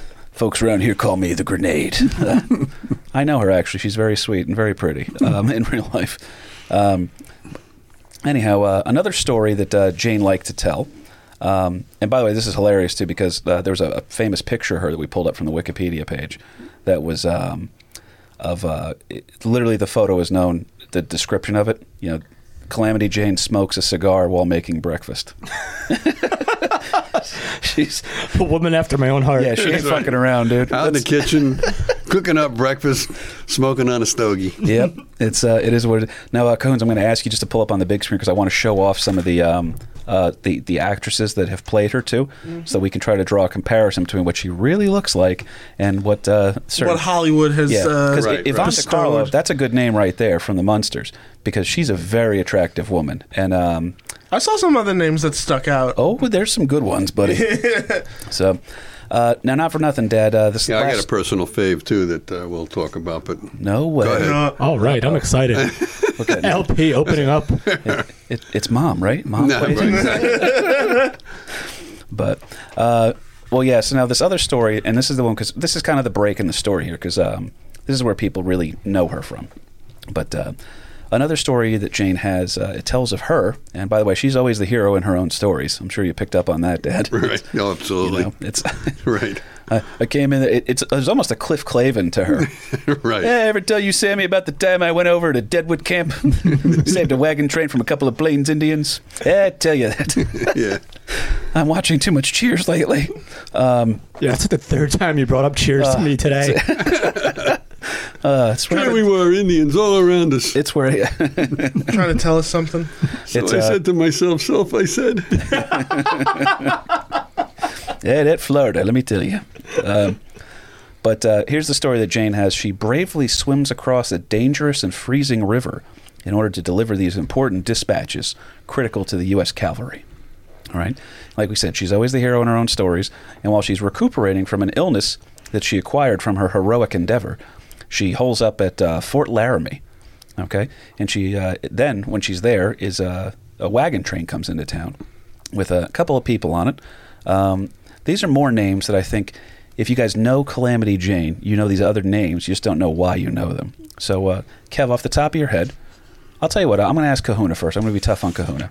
(laughs) folks around here call me the grenade. Uh, I know her actually. She's very sweet and very pretty um, in real life. Um, anyhow, uh, another story that uh, Jane liked to tell. Um, and by the way, this is hilarious too because uh, there was a, a famous picture of her that we pulled up from the Wikipedia page that was um, of uh, it, literally the photo is known. The description of it, you know, Calamity Jane smokes a cigar while making breakfast. (laughs) She's A woman after my own heart. yeah, she ain't fucking around, dude. Out in the kitchen, (laughs) cooking up breakfast, smoking on a stogie. yep, it's uh, it is what it is. Now, uh, Coons, I'm going to ask you just to pull up on the big screen because I want to show off some of the um, uh, the the actresses that have played her too, so we can try to draw a comparison between what she really looks like and what uh, certain. What Hollywood has yeah, uh, because Right, Ivanka bestowed. Karlov, that's a good name right there from the Munsters because she's a very attractive woman, and um, I saw some other names that stuck out. oh, there's some good ones, buddy. (laughs) so. Uh, now, not for nothing, Dad. Uh, this Yeah, I got a personal fave too that uh, we'll talk about. But no way. Go ahead. Uh, All right, I'm excited. (laughs) Look at LP (laughs) opening up. it, it's mom, right? Mom No, plays right. (laughs) But uh, well, yeah. So now this other story, and this is the one because this is kind of the break in the story here because um, this is where people really know her from. But uh, another story that Jane has, uh, it tells of her, and by the way, she's always the hero in her own stories. I'm sure you picked up on that, Dad. right, no, (laughs) You absolutely, know, it's right, I, I came in. It, it's there's almost a Cliff Clavin to her. (laughs) right. Hey, ever tell you, Sammy, about the time I went over to Deadwood Camp, (laughs) saved a wagon train from a couple of Plains Indians? Yeah, I tell you that. (laughs) Yeah, I'm watching too much Cheers lately. Um, Yeah, that's like the third time you brought up Cheers to me today. uh, it's here where, we were, Indians all around us. it's where I. trying to tell us something. So it's, I uh, said to myself, "Self," I said, yeah, that Florida. Let me tell you. Um, but uh, here's the story that Jane has. She bravely swims across a dangerous and freezing river in order to deliver these important dispatches critical to the U.S. cavalry. All right. Like we said, she's always the hero in her own stories. And while she's recuperating from an illness that she acquired from her heroic endeavor, she holes up at uh, Fort Laramie. Okay. And she uh, then, when she's there, is uh, a wagon train comes into town with a couple of people on it. Um, these are more names that I think, if you guys know Calamity Jane, you know these other names. You just don't know why you know them. So, uh, Kev, off the top of your head, I'll tell you what. I'm going to ask Kahuna first. I'm going to be tough on Kahuna.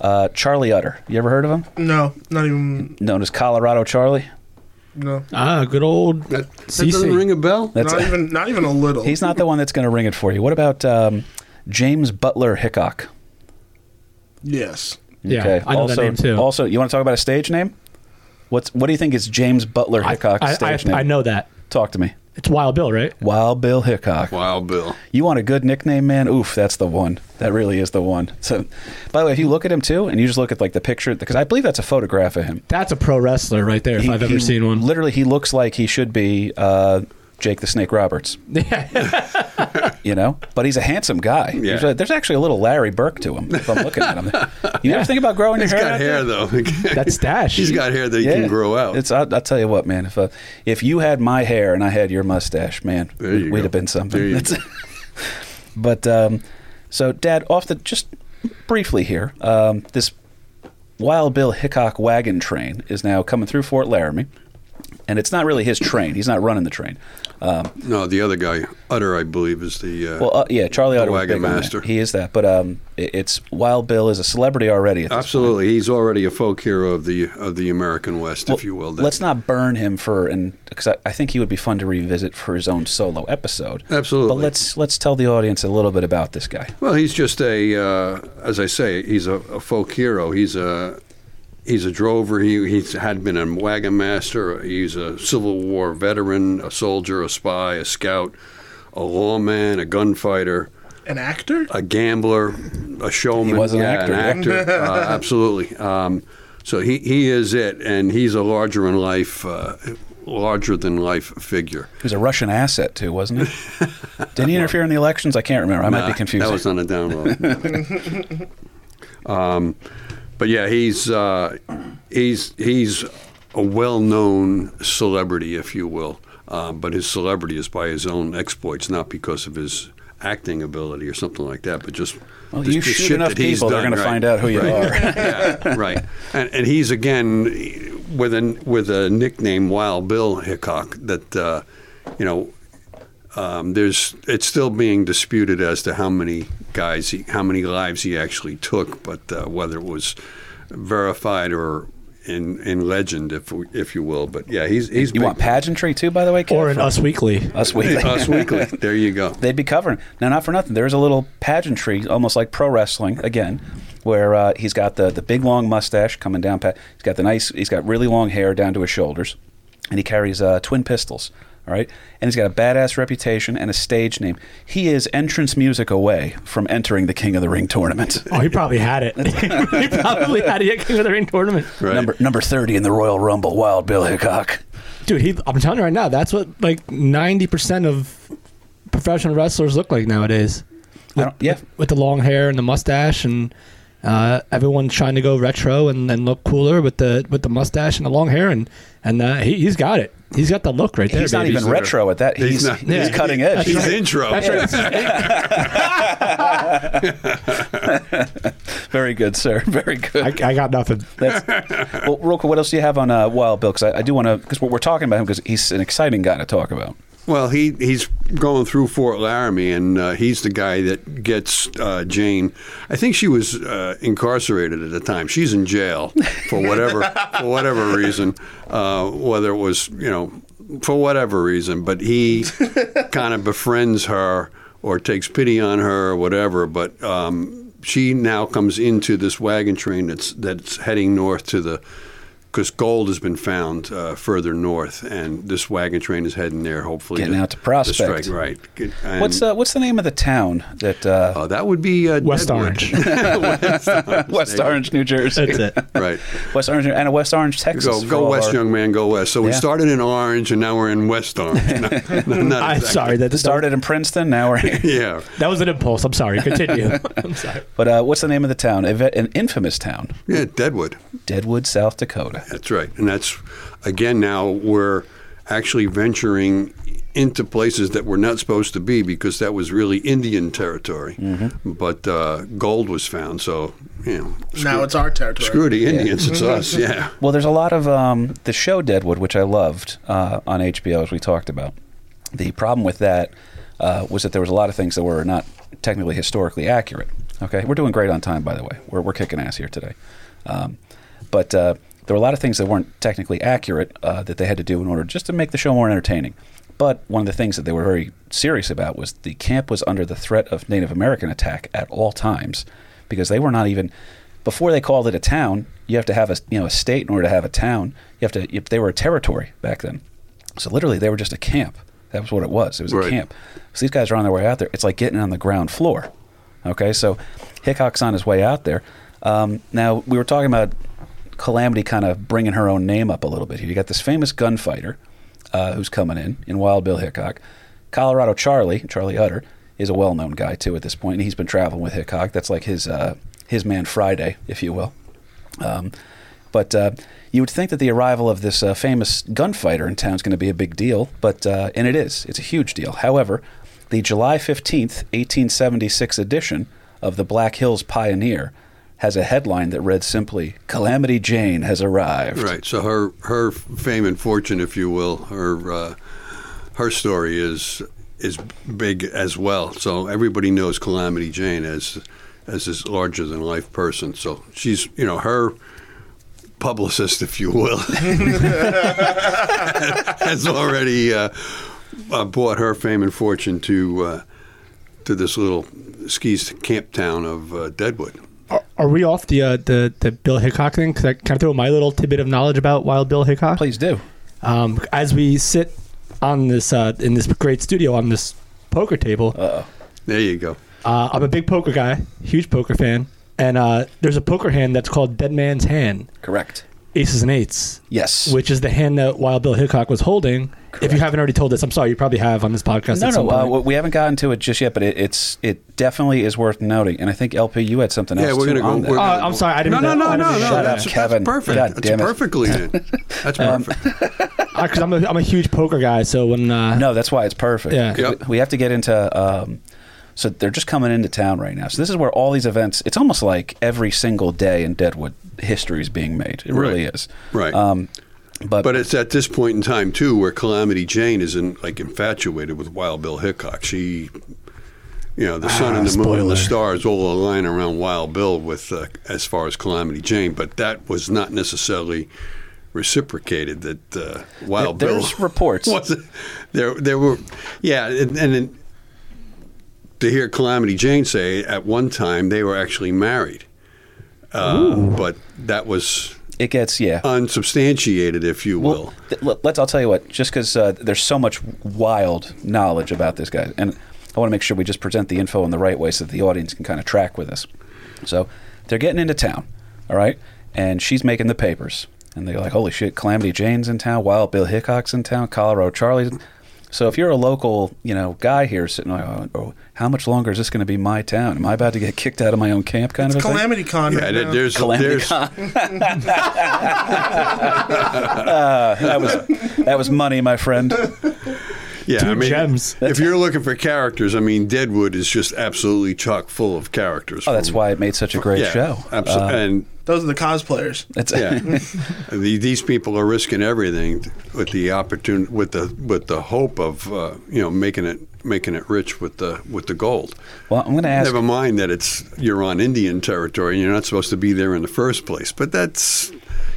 Uh, Charlie Utter. You ever heard of him? No, not even. Known as Colorado Charlie. No, ah, good old that, that CC. doesn't ring a bell. That's not even. Not even a little. he's not the one that's going to ring it for you. What about um, James Butler Hickok? Yes. Yeah, I know also, that name too. Also, you want to talk about a stage name? What's what do you think is James Butler Hickok's I, stage I, name? I know that. Talk to me. It's Wild Bill, right? Wild Bill Hickok. Wild Bill. You want a good nickname, man? Oof, that's the one. That really is the one. So, by the way, if you look at him too, and you just look at like the picture, because I believe that's a photograph of him. That's a pro wrestler right there, if He- I've ever he- seen one. Literally, he looks like he should be uh, Jake the Snake Roberts. (laughs) You know, but he's a handsome guy. Yeah. There's, a- there's actually a little Larry Burke to him. If I'm looking at him, you ever think about growing He's your hair? got hair there? though. (laughs) That's stash. He's got hair that he can grow out. It's I'll, I'll tell you what, man. If uh, if you had my hair and I had your mustache, man, you we'd go. have been something. There you (laughs) but um, so, Dad, off the just briefly here, um, this Wild Bill Hickok wagon train is now coming through Fort Laramie. And it's not really his train. He's not running the train. Um, No, the other guy, Utter, I believe, is the. Uh, well, uh, yeah, Charlie Utter wagon master. He is that, but um, it, it's Wild Bill is a celebrity already. Absolutely, he's already a folk hero of the of the American West, Well, if you will. That- Let's not burn him for, and because I, I think he would be fun to revisit for his own solo episode. Absolutely. But let's let's tell the audience a little bit about this guy. Well, he's just a, uh, as I say, he's a, a folk hero. He's a he's a drover. He he's had been a wagon master. He's a Civil War veteran, a soldier, a spy, a scout, a lawman, a gunfighter, An actor? a gambler, a showman. He was an yeah, actor, yeah. An actor, (laughs) uh, absolutely. Um, so he, he is it, and he's a larger in life, uh, larger than life figure. He was a Russian asset too, wasn't he? (laughs) Didn't he interfere in the elections? I can't remember. I might be confused. That was on a down low. (laughs) um, but yeah, he's uh, he's he's a well-known celebrity, if you will. Uh, but his celebrity is by his own exploits, not because of his acting ability or something like that, but just Well, the- you the shoot enough people, they're done, gonna find out who you right. are. (laughs) yeah, right. And, and he's again with a with a nickname Wild Bill Hickok that uh, you know um, there's it's still being disputed as to how many guys he, how many lives he actually took, but uh, whether it was verified or in in legend, if if you will. But yeah, he's he's you want pageantry too, by the way, Kev? Or in Us Weekly. Us Weekly. (laughs) Us Weekly. (laughs) There you go. They'd be covering now. Not for nothing. There's a little pageantry, almost like pro wrestling again, where uh, he's got the the big long mustache coming down. Pa- he's got the nice. He's got really long hair down to his shoulders, and he carries uh, twin pistols. All right, and he's got a badass reputation and a stage name. He is entrance music away from entering the King of the Ring tournament. (laughs) Oh, he probably had it. (laughs) he probably had it at King of the Ring tournament. Right. Number number thirty in the Royal Rumble, Wild Bill Hickok. Dude, he, I'm telling you right now, that's what like 90% of professional wrestlers look like nowadays. I don't- yeah, With the long hair and the mustache and uh, everyone's trying to go retro and, and look cooler with the with the mustache and the long hair and and uh, he, he's got it. He's got the look right there. he's not baby. even retro at that. He's He's not- he's, cutting edge. He's intro. That's right. (laughs) Very good, sir. Very good. I, I got nothing. That's, well, real quick, what else do you have on uh, Wild Bill? Because I, I do want to, because we're, we're talking about him because he's an exciting guy to talk about. Well, he he's going through Fort Laramie, and uh, he's the guy that gets uh, Jane. I think she was uh, incarcerated at the time. She's in jail for whatever (laughs) for whatever reason, uh, whether it was you know for whatever reason. But he (laughs) kind of befriends her or takes pity on her or whatever. But um, she now comes into this wagon train that's that's heading north to the because gold has been found uh, further north, and this wagon train is heading there. Hopefully, Getting out to Prospect. strike, right? And, What's uh, what's the name of the town that uh, uh, that would be uh, West Orange. (laughs) West Orange. (laughs) West Orange, New Jersey? That's it. (laughs) Right. West Orange and West Orange, Texas. Go, go west, our- young man, go west. So we Yeah. started in Orange, and now we're in West Orange. No, no, not I'm sorry. That Started in Princeton, now we're here. Yeah. That was an impulse. I'm sorry. Continue. I'm sorry. But uh, what's the name of the town? An infamous town, Yeah, Deadwood. Deadwood, South Dakota. That's right. And that's, again, now we're actually venturing into places that we're not supposed to be because that was really Indian territory. Mm-hmm. But uh, gold was found. So, you know. now it's our territory. Screw the Indians. It's us. Yeah. Well, there's a lot of um, the show Deadwood, which I loved uh, on HBO, as we talked about. The problem with that uh, was that there was a lot of things that were not technically historically accurate. Okay, we're doing great on time, by the way. We're, we're kicking ass here today. Um, but uh, there were a lot of things that weren't technically accurate uh, that they had to do in order just to make the show more entertaining. But one of the things that they were very serious about was the camp was under the threat of Native American attack at all times because they were not even before they called it a town. You have to have a you know a state in order to have a town. You have to. You, they were a territory back then, so literally they were just a camp. That was what it was. It was Right. a camp. So these guys are on their way out there. It's like getting on the ground floor. Okay, so Hickok's on his way out there. Um, now we were talking about Calamity kind of bringing her own name up a little bit here. You got this famous gunfighter uh, who's coming in in Wild Bill Hickok. Colorado Charlie, Charlie Utter, is a well-known guy too at this point, and he's been traveling with Hickok. That's like his uh, his man Friday, if you will. Um, but uh, you would think that the arrival of this uh, famous gunfighter in town is going to be a big deal, but uh, and it is. It's a huge deal. However, the July fifteenth, eighteen seventy-six edition of the Black Hills Pioneer has a headline that read simply "Calamity Jane has arrived." Right. So her her fame and fortune, if you will, her uh, her story is is big as well. So everybody knows Calamity Jane as as this larger than life person. So she's you know her publicist, if you will, (laughs) has already uh, uh, brought her fame and fortune to uh, to this little skis camp town of uh, Deadwood. Are, are we off the, uh, the the Bill Hickok thing? Because I kind of throw my little tidbit of knowledge about Wild Bill Hickok. Please do. Um, as we sit on this uh, in this great studio on this poker table, Uh-oh. There you go. uh, I'm a big poker guy, huge poker fan, and uh, there's a poker hand that's called Dead Man's Hand, Correct. Aces and eights, Yes. which is the hand that Wild Bill Hickok was holding. If you haven't already told this, I'm sorry, you probably have on this podcast. no, at some no, uh, we haven't gotten to it just yet, but it, it's it definitely is worth noting. And I think LP, you had something Yeah, else we're gonna go. on that. we're Oh, gonna- I'm sorry, I didn't No, mean no, that- no, no, didn't no. mean. That's, Kevin. that's perfect. God that's damn it. perfectly. (laughs) in. That's perfect. (laughs) because I'm a, I'm a huge poker guy. So when uh, No, that's why it's perfect. Yeah. Yep. We- We have to get into. Um, so they're just coming into town right now. So this is where all these events. It's almost like every single day in Deadwood, history is being made. It really Right. is. Right. Um, but But it's at this point in time too where Calamity Jane isn't like infatuated with Wild Bill Hickok. She, you know, the sun and the moon and the stars all align around Wild Bill with uh, as far as Calamity Jane. But that was not necessarily reciprocated. That uh, Wild There- Bill there's (laughs) reports. there. There were, yeah, and, and then to hear Calamity Jane say at one time they were actually married, uh, but that was it gets yeah. unsubstantiated, if you will. Well, th- let- let's. I'll tell you what. Just because uh, there's so much wild knowledge about this guy, and I want to make sure we just present the info in the right way so that the audience can kind of track with us. So they're getting into town, all right, and she's making the papers, and they're like, "Holy shit! Calamity Jane's in town. Wild Bill Hickok's in town. Colorado Charlie's." So if you're a local, you know, guy here sitting, like, oh, oh, how much longer is this going to be my town? Am I about to get kicked out of my own camp? Kind It's of a thing? Calamity Con. Yeah, right there's Calamity there's Con. (laughs) Uh, that was that was money, my friend. (laughs) yeah. Two I mean, gems. if you're looking for characters, I mean, Deadwood is just absolutely chock full of characters. Oh, that's why it made such a great yeah, show. Absolutely, Uh, and Those are the cosplayers. it's yeah, (laughs) the, these people are risking everything with the opportunity, with the with the hope of uh, you know making it making it rich with the with the gold. well, I'm going to ask. Never mind that it's you're on Indian territory and you're not supposed to be there in the first place. But that's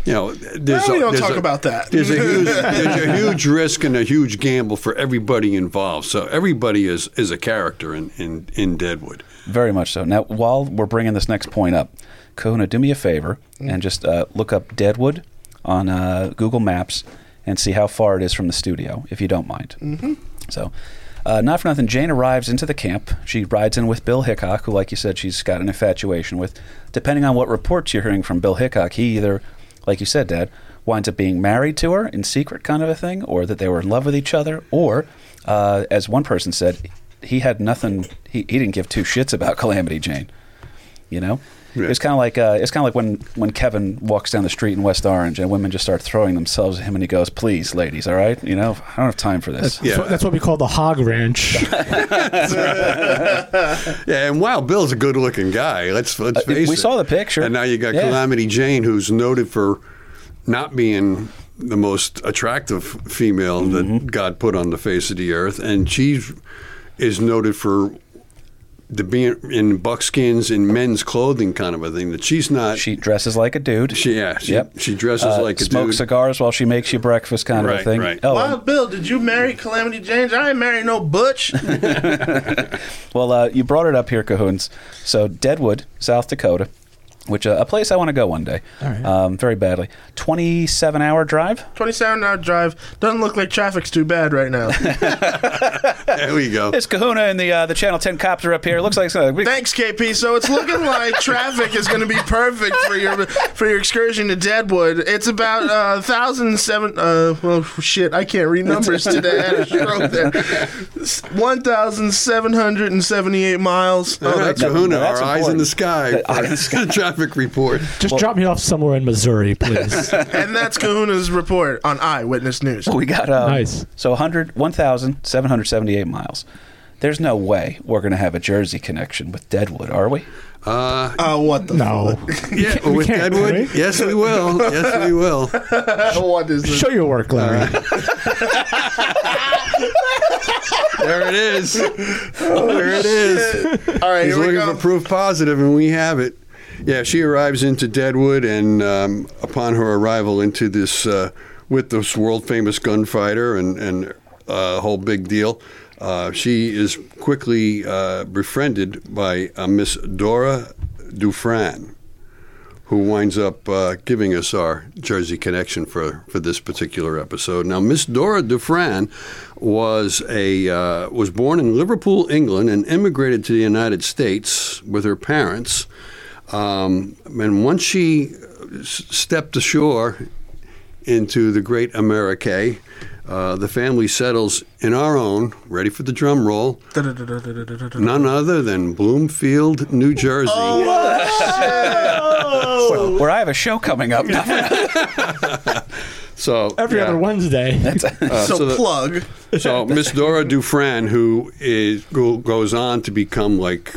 you know, there's Well, we don't there's talk a- about that. There's a huge (laughs) there's a huge risk and a huge gamble for everybody involved. So everybody is is a character in in, in Deadwood. Very much so. Now, while we're bringing this next point up, Kahuna, do me a favor and just uh, look up Deadwood on uh, Google Maps and see how far it is from the studio, if you don't mind. Mm-hmm. So, uh, not for nothing, Jane arrives into the camp. She rides in with Bill Hickok, who, like you said, she's got an infatuation with. Depending on what reports you're hearing from Bill Hickok, he either, like you said, Dad, winds up being married to her in secret, kind of a thing, or that they were in love with each other, or, uh, as one person said, he had nothing. He, he didn't give two shits about (laughs) Calamity Jane. You know, Yeah. it's kind of like uh, it's kind of like when when Kevin walks down the street in West Orange and women just start throwing themselves at him and he goes, "Please, ladies, all right, you know, I don't have time for this." Yeah. That's, what, that's what we call the hog ranch. (laughs) (laughs) Yeah, and Wild Bill's a good-looking guy. Let's let's Uh, face we it. saw the picture. and now you got Yeah. Calamity Jane, who's noted for not being the most attractive female Mm-hmm. that God put on the face of the earth, and she is noted for the being in buckskins and men's clothing kind of a thing. That she's not. She dresses like a dude. She- yeah, she- yep. she dresses Uh, like a dude. smokes dude. cigars while she makes you breakfast, kind of a thing. right. Oh, Wild Bill, did you marry Calamity James? I ain't married no Butch. (laughs) Well, uh, you brought it up here, Cahoons. So Deadwood, South Dakota, which uh, a place I want to go one day, All right. um, very badly. Twenty-seven hour drive. 27 hour drive. Doesn't look like traffic's too bad right now. (laughs) there we go. It's Kahuna and the uh, the Channel Ten copter up here. It looks like uh, we- Thanks, KP. So it's looking like (laughs) traffic is going to be perfect for your for your excursion to Deadwood. It's about uh, thousand seven. Uh, well, shit, I can't read numbers (laughs) today. I had a stroke there. One thousand seven hundred and seventy-eight miles. Oh, that's Kahuna, that's our eyes in the sky. The eye in the sky. Traffic report. Just drop me off somewhere in Missouri, please. (laughs) and that's Kahuna's report on Eyewitness News. we got um, Nice. So 100, 1,778 miles. there's no way we're going to have a Jersey connection with Deadwood, are we? Uh, Oh, what the No. (laughs) yeah, we with Deadwood. can we? Yes, we will. Yes, we will. (laughs) What is this? Show your work, Larry. There it is. There it is. All right, He's here we looking go. for proof positive, and we have it. Yeah, she arrives into Deadwood, and um, upon her arrival into this uh, with this world famous gunfighter and and uh, whole big deal, uh, she is quickly uh, befriended by uh, Miss Dora Dufran, who winds up uh, giving us our Jersey connection for, for this particular episode. Now, Miss Dora Dufran was a was born in Liverpool, England, and immigrated to the United States with her parents. Um, and once she s- stepped ashore into the great America, uh, the family settles in our own. Ready for the drum roll? None other than Bloomfield, New Jersey. Where I have a show coming up. (laughs) So Every yeah. other Wednesday. (laughs) Uh, so, so the- plug. So Miss Dora Dufran, who is go, goes on to become like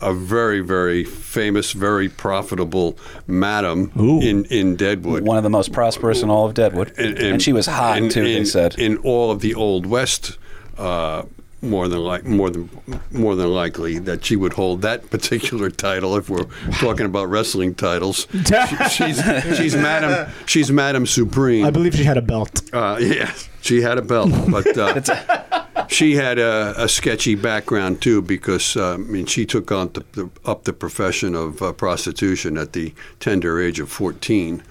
a very, very famous, very profitable madam Ooh. in in Deadwood. One of the most prosperous in all of Deadwood. And, she was hot, in- too, they said. in all of the Old West. Uh, more than like more than more than likely that she would hold that particular title if we're talking about wrestling titles. She- (laughs) she's she's Madam she's Madam Supreme. I believe she had a belt. Uh, yeah, she had a belt, but uh, (laughs) she had a, a sketchy background too because uh, I mean she took on the, the, up the profession of uh, prostitution at the tender age of fourteen,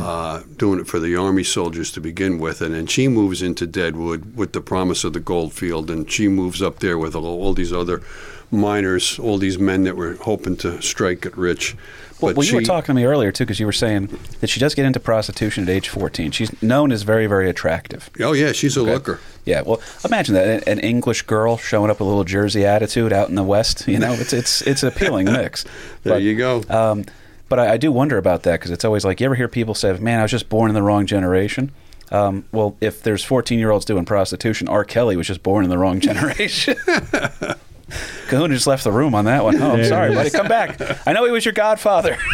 uh, doing it for the army soldiers to begin with, and then she moves into Deadwood with the promise of the gold field, and she moves up there with all, all these other miners, all these men that were hoping to strike it rich. Well, well, you were talking to me earlier too, because you were saying that she does get into prostitution at age 14. She's known as very, very attractive. Oh yeah, she's a looker. Yeah, well, imagine that an- an English girl showing up with a little Jersey attitude out in the West. You know, it's it's it's an appealing mix. (laughs) There But, you go. Um, but I, I do wonder about that because it's always like you ever hear people say, "Man, I was just born in the wrong generation." Um, well, if there's 14 year olds doing prostitution, R. Kelly was just born in the wrong (laughs) generation. (laughs) Kahuna just left the room on that one. Oh, I'm sorry, buddy. Come back. I know he was your godfather. (laughs)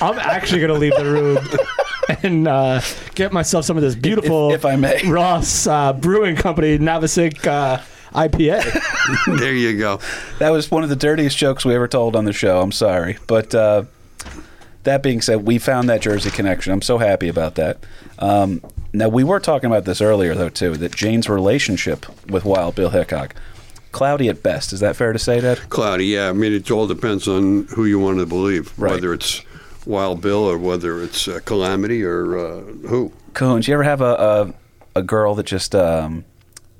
I'm actually going to leave the room and uh, get myself some of this beautiful if I may. Ross uh, Brewing Company Navesink uh, IPA. (laughs) there you go. That was one of the dirtiest jokes we ever told on the show. I'm sorry, but uh, that being said, we found that Jersey connection. I'm so happy about that. Um, now we were talking about this earlier, though, too. That Jane's relationship with Wild Bill Hickok, cloudy at best. Is that fair to say, Dad? Cloudy, yeah. I mean, it all depends on who you want to believe, Right. whether it's Wild Bill or whether it's uh, Calamity or uh, who. Coon, do you ever have a a, a girl that just? Um,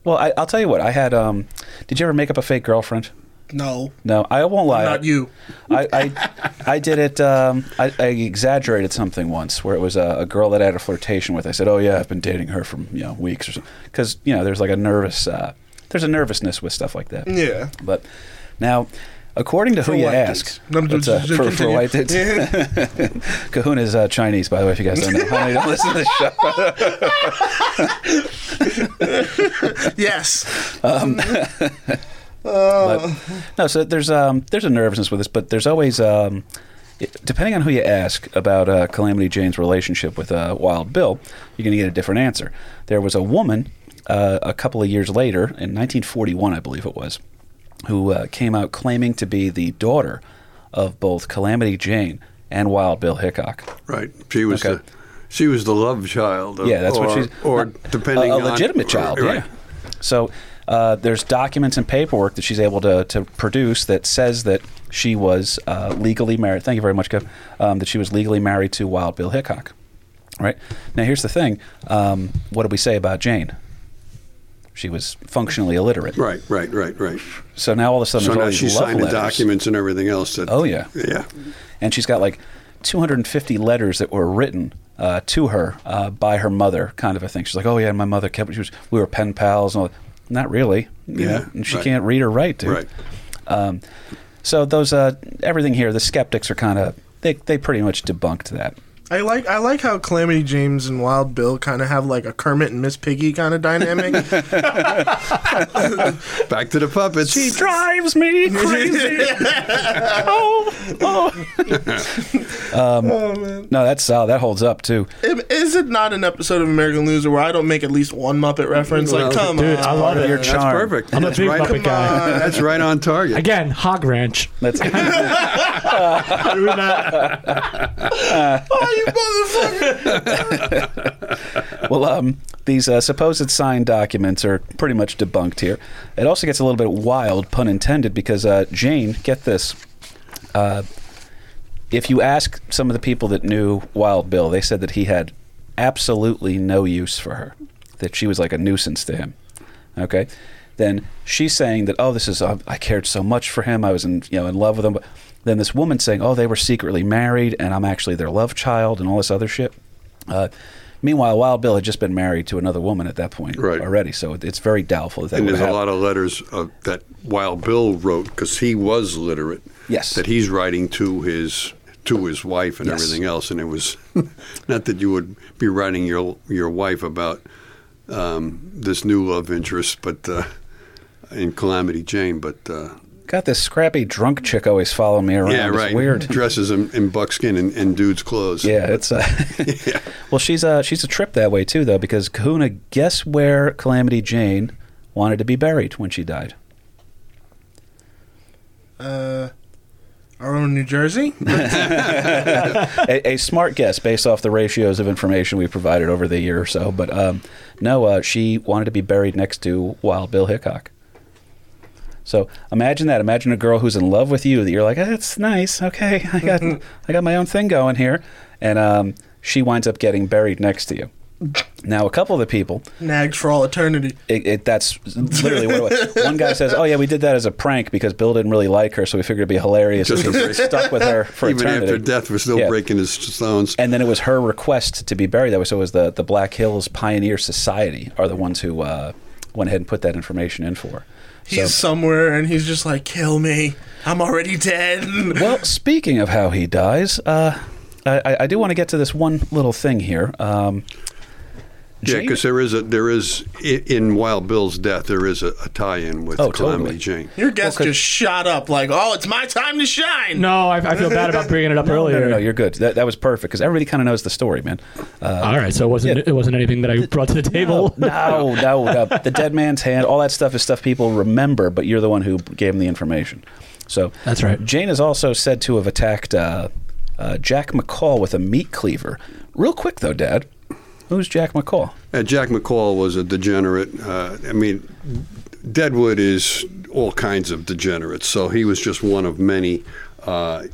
well, I, I'll tell you what. I had. Um, did you ever make up a fake girlfriend? No, No, I won't lie. not you. I, I, I did it. Um, I, I exaggerated something once where it was a, a girl that I had a flirtation with. I said, "Oh yeah, I've been dating her for you know weeks or something," because you know there's like a nervous, uh, there's a nervousness with stuff like that. Yeah. But now, according to For who you ask. No, just- uh, for, for white dudes, (laughs) Kahuna is uh, Chinese, by the way. If you guys don't know, honey, don't listen to this show. (laughs) Yes. (laughs) but no, so there's um, there's a nervousness with this, but there's always um, depending on who you ask about uh, Calamity Jane's relationship with uh, Wild Bill, you're going to get a different answer. There was a woman uh, a couple of years later, in 1941, I believe it was, who uh, came out claiming to be the daughter of both Calamity Jane and Wild Bill Hickok. Right. She was Okay. the she was the love child. Of, Yeah, that's or, what she's. Or not- depending a, a on legitimate child. Right. Yeah. So uh, there's documents and paperwork that she's able to, to produce that says that she was uh, legally married. Thank you very much, Kev. Um, that she was legally married to Wild Bill Hickok. Right now, here's the thing. Um, what did we say about Jane? She was functionally illiterate. Right. Right. Right. Right. So now all of a sudden, So now these she love signed the letters. documents and everything else. That, Oh yeah, Yeah. and she's got like 250 letters that were written uh, to her uh, by her mother, kind of a thing. She's like, "Oh yeah, my mother kept. She was, we were pen pals." And all that. Not really, Yeah, know, and she right. can't read or write, dude. Right. Um, so those uh, everything here, the skeptics are kind of they they pretty much debunked that. I like I like how Calamity James and Wild Bill kind of have like a Kermit and Miss Piggy kind of dynamic. (laughs) (laughs) Back to the puppets. She drives me (laughs) crazy. oh, oh. um, no, that's uh, that holds up too. Is it not an episode of American Loser where I don't make at least one Muppet reference? Well, like, come dude, on, I love it. Your That's charm. perfect. I'm a That's big right, Muppet guy. That's right on target. Again, Hog Ranch. That's Doing that. You motherfucker! well. Um, these uh, supposed signed documents are pretty much debunked here. It also gets a little bit wild, pun intended, because uh, Jane, get this. Uh, if you ask some of the people that knew Wild Bill, they said that he had absolutely no use for her, that she was like a nuisance to him. Okay, then she's saying that oh, this is uh, I cared so much for him, I was in you know in love with him. But then this woman saying oh, they were secretly married, and I'm actually their love child, and all this other shit. Uh, meanwhile, Wild Bill had just been married to another woman at that point Right. already, so it's very doubtful that that and there's a lot of letters uh, that Wild Bill wrote because he was literate. Yes. That he's writing to his to his wife and Yes. everything else, and it was (laughs) not that you would be writing your your wife about um, this new love interest, but uh, in Calamity Jane, but. Uh, Got this scrappy drunk chick always following me around. yeah, It's right. weird. (laughs) Dresses in, in buckskin and, and dude's clothes. Yeah, it's uh, (laughs) (laughs) well, she's uh, she's a trip that way too, though, because Kahuna, guess where Calamity Jane wanted to be buried when she died? Uh, our own New Jersey. a, a smart guess based off the ratios of information we provided over the year or so, but um, no, uh, she wanted to be buried next to Wild Bill Hickok. So imagine that. Imagine a girl who's in love with you that you're like, "Ah, that's nice. Okay, I got (laughs) I got my own thing going here, and um, she winds up getting buried next to you. Now, a couple of the people Nagged for all eternity. it, it, that's literally what it was. (laughs) One guy says, "Oh yeah, we did that as a prank because Bill didn't really like her, so we figured it'd be hilarious Just if a we stuck with her for Even eternity." after death, we're still Yeah. breaking his stones. And then it was her request to be buried that way. So it was the the Black Hills Pioneer Society are the ones who uh, went ahead and put that information in for. He's So- somewhere and he's just like, kill me. I'm already dead. (laughs) well, speaking of how he dies, uh, I, I- I do want to get to this one little thing here. Um, Yeah, because there is a there is i- in Wild Bill's death there is a, a tie-in with Oh, Calamity totally. Jane. Your guest Well, 'cause- just shot up like, oh, it's my time to shine. No, I, I feel bad about bringing it up (laughs) no, earlier. no, no, no, you're good. That, that was perfect because everybody kind of knows the story, man. Uh, All right, so it wasn't Yeah. it wasn't anything that I brought to the table. No, no, no. The (laughs) dead man's hand, all that stuff is stuff people remember, but you're the one who gave them the information. So That's right. Jane is also said to have attacked uh, uh, Jack McCall with a meat cleaver. Real quick, though, Dad. Who's Jack McCall? Uh, Jack McCall was a degenerate. Uh, I mean, Deadwood is all kinds of degenerates, so he was just one of many. Uh,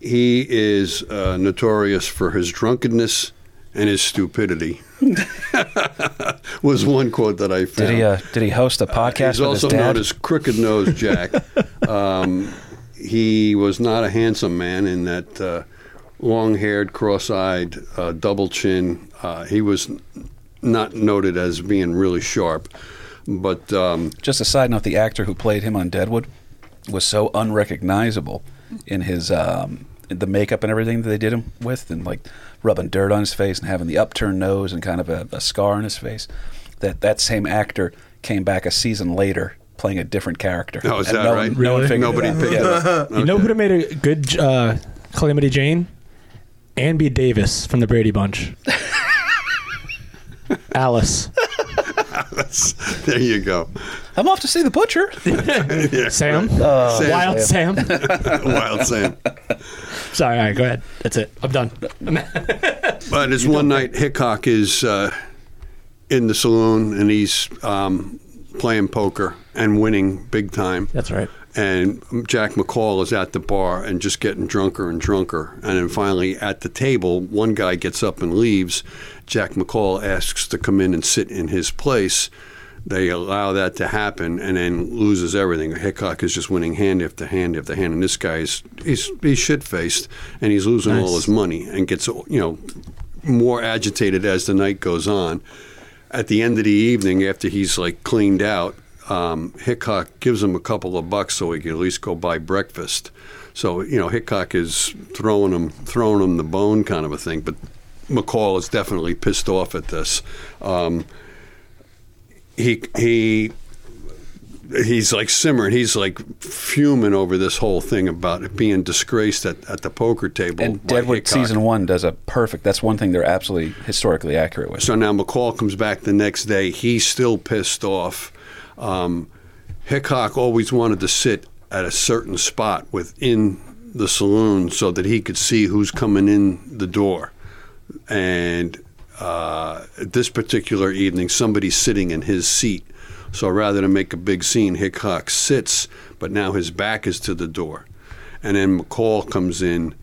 he is uh, notorious for his drunkenness and his stupidity. (laughs) was one quote that I found. Did he uh, did he host a podcast He's also known as Crooked Nose Jack. (laughs) um, he was not a handsome man in that uh, long-haired, cross-eyed, uh, double chin. Uh, he was not noted as being really sharp, but um, Just a side note: the actor who played him on Deadwood was so unrecognizable in his um, the makeup and everything that they did him with, and like rubbing dirt on his face and having the upturned nose and kind of a, a scar on his face. That that same actor came back a season later playing a different character. Oh, is And that no right? One, no one nobody picked Yeah. it up. You know who would have made a good uh, Calamity Jane? Ann B. Davis from the Brady Bunch. Alice. there you go. I'm off to see the butcher. (laughs) Sam. Sam. Wild Sam. (laughs) Wild Sam. Sorry, all right, go ahead. That's it. I'm done. But it's one night, Hickok is uh, in the saloon and he's um, playing poker and winning big time. That's right. And Jack McCall is at the bar and just getting drunker and drunker. And then finally, at the table, one guy gets up and leaves. Jack McCall asks to come in and sit in his place. They allow that to happen and then loses everything. Hickok is just winning hand after hand after hand. And this guy's he's, he's shit faced and he's losing all his money and gets, you know, more agitated as the night goes on. At the end of the evening, after he's like cleaned out, um, Hickok gives him a couple of bucks so he can at least go buy breakfast. So you know, Hickok is throwing him throwing him the bone kind of a thing. But McCall is definitely pissed off at this. Um, he he he's like simmering. He's like fuming over this whole thing about it being disgraced at, at the poker table. And Deadwood Hickok. season one does a perfect. That's one thing they're absolutely historically accurate with. So now McCall comes back the next day. He's still pissed off. Um, Hickok always wanted to sit at a certain spot within the saloon so that he could see who's coming in the door. And uh, this particular evening, somebody's sitting in his seat. So rather than make a big scene, Hickok sits, but now his back is to the door. And then McCall comes in.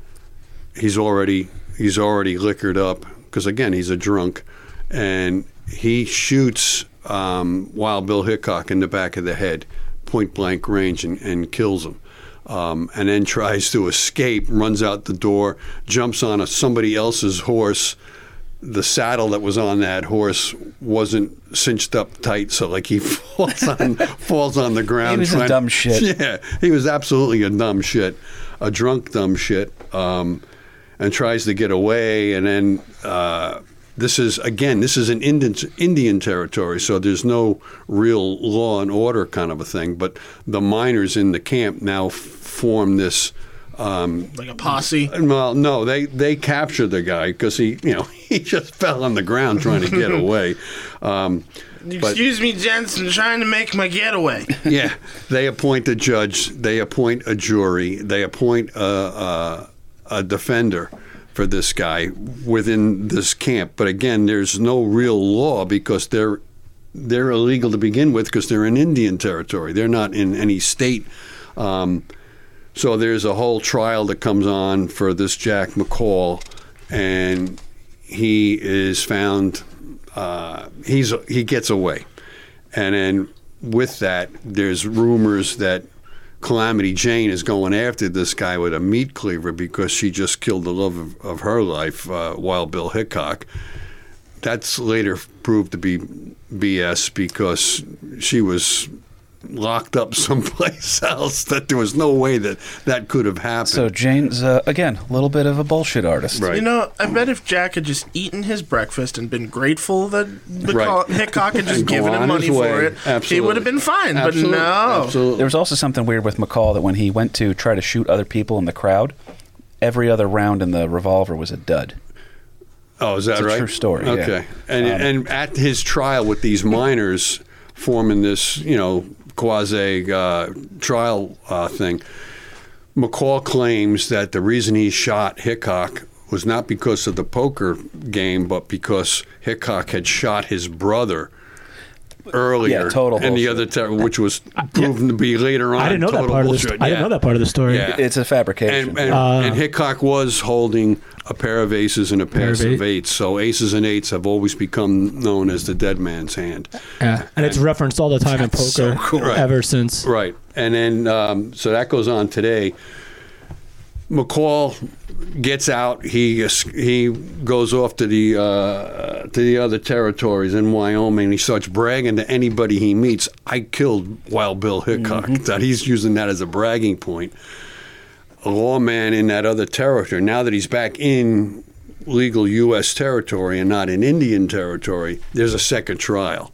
He's already he's already liquored up because again he's a drunk, and he shoots um, Wild Bill Hickok in the back of the head, point blank range, and, and kills him. Um, and then tries to escape, runs out the door, jumps on a, somebody else's horse. The saddle that was on that horse wasn't cinched up tight, so like he (laughs) falls on falls on the ground. He was a trying- dumb shit. (laughs) Yeah, he was absolutely a dumb shit, a drunk dumb shit, um, and tries to get away. And then uh, this is again, this is an Indian Indian territory, so there's no real law and order kind of a thing. But the miners in the camp now form this. Um, Like a posse. well, no, they they captured the guy because he, you know, (laughs) he just fell on the ground trying to get (laughs) away. Um, but- Excuse me, gents. I'm trying to make my getaway. (laughs) yeah, they appoint a judge, they appoint a jury, they appoint a, a, a defender for this guy within this camp. But again, there's no real law because they're they're illegal to begin with because they're in Indian territory. They're not in any state. Um, so there's a whole trial that comes on for this Jack McCall, and he is found. Uh, he's he gets away, and then with that, there's rumors that Calamity Jane is going after this guy with a meat cleaver because she just killed the love of, of her life, uh, Wild Bill Hickok. That's later proved to be BS because she was locked up (laughs) someplace else. That there was no way that that could have happened. So Jane's uh, again a little bit of a bullshit artist. Right. You know, I bet if Jack had just eaten his breakfast and been grateful that the Right. call- Hickok had just (laughs) given him money his for way. it, he would have been fine. Absolutely. But no. Absolutely. There was also something weird with McCall that when he went to try to shoot other people in the crowd, every other round in the revolver was a dud. Oh, is that It's a right? true story, yeah. Okay, and Um, and at his trial with these miners forming this, you know, quasi uh, trial uh, thing, McCall claims that the reason he shot Hickok was not because of the poker game, but because Hickok had shot his brother earlier. Yeah, total and the other, ter- which was proven to be later on. I didn't know that total part of bullshit. the. I didn't know that part of the story. Yeah. It's a fabrication. And, and, Uh, and Hickok was holding a pair of aces and a pair of of eight. eights. So aces and eights have always become known as the dead man's hand. Yeah, and it's referenced all the time in That's so poker cool. Right. ever since. Right. And then, um, so that goes on today. McCall gets out. He he goes off to the uh, to the other territories in Wyoming. He starts bragging to anybody he meets. I killed Wild Bill Hickok. That he's using that as a bragging point. A lawman in that other territory. Now that he's back in legal U.S. territory and not in Indian territory, there's a second trial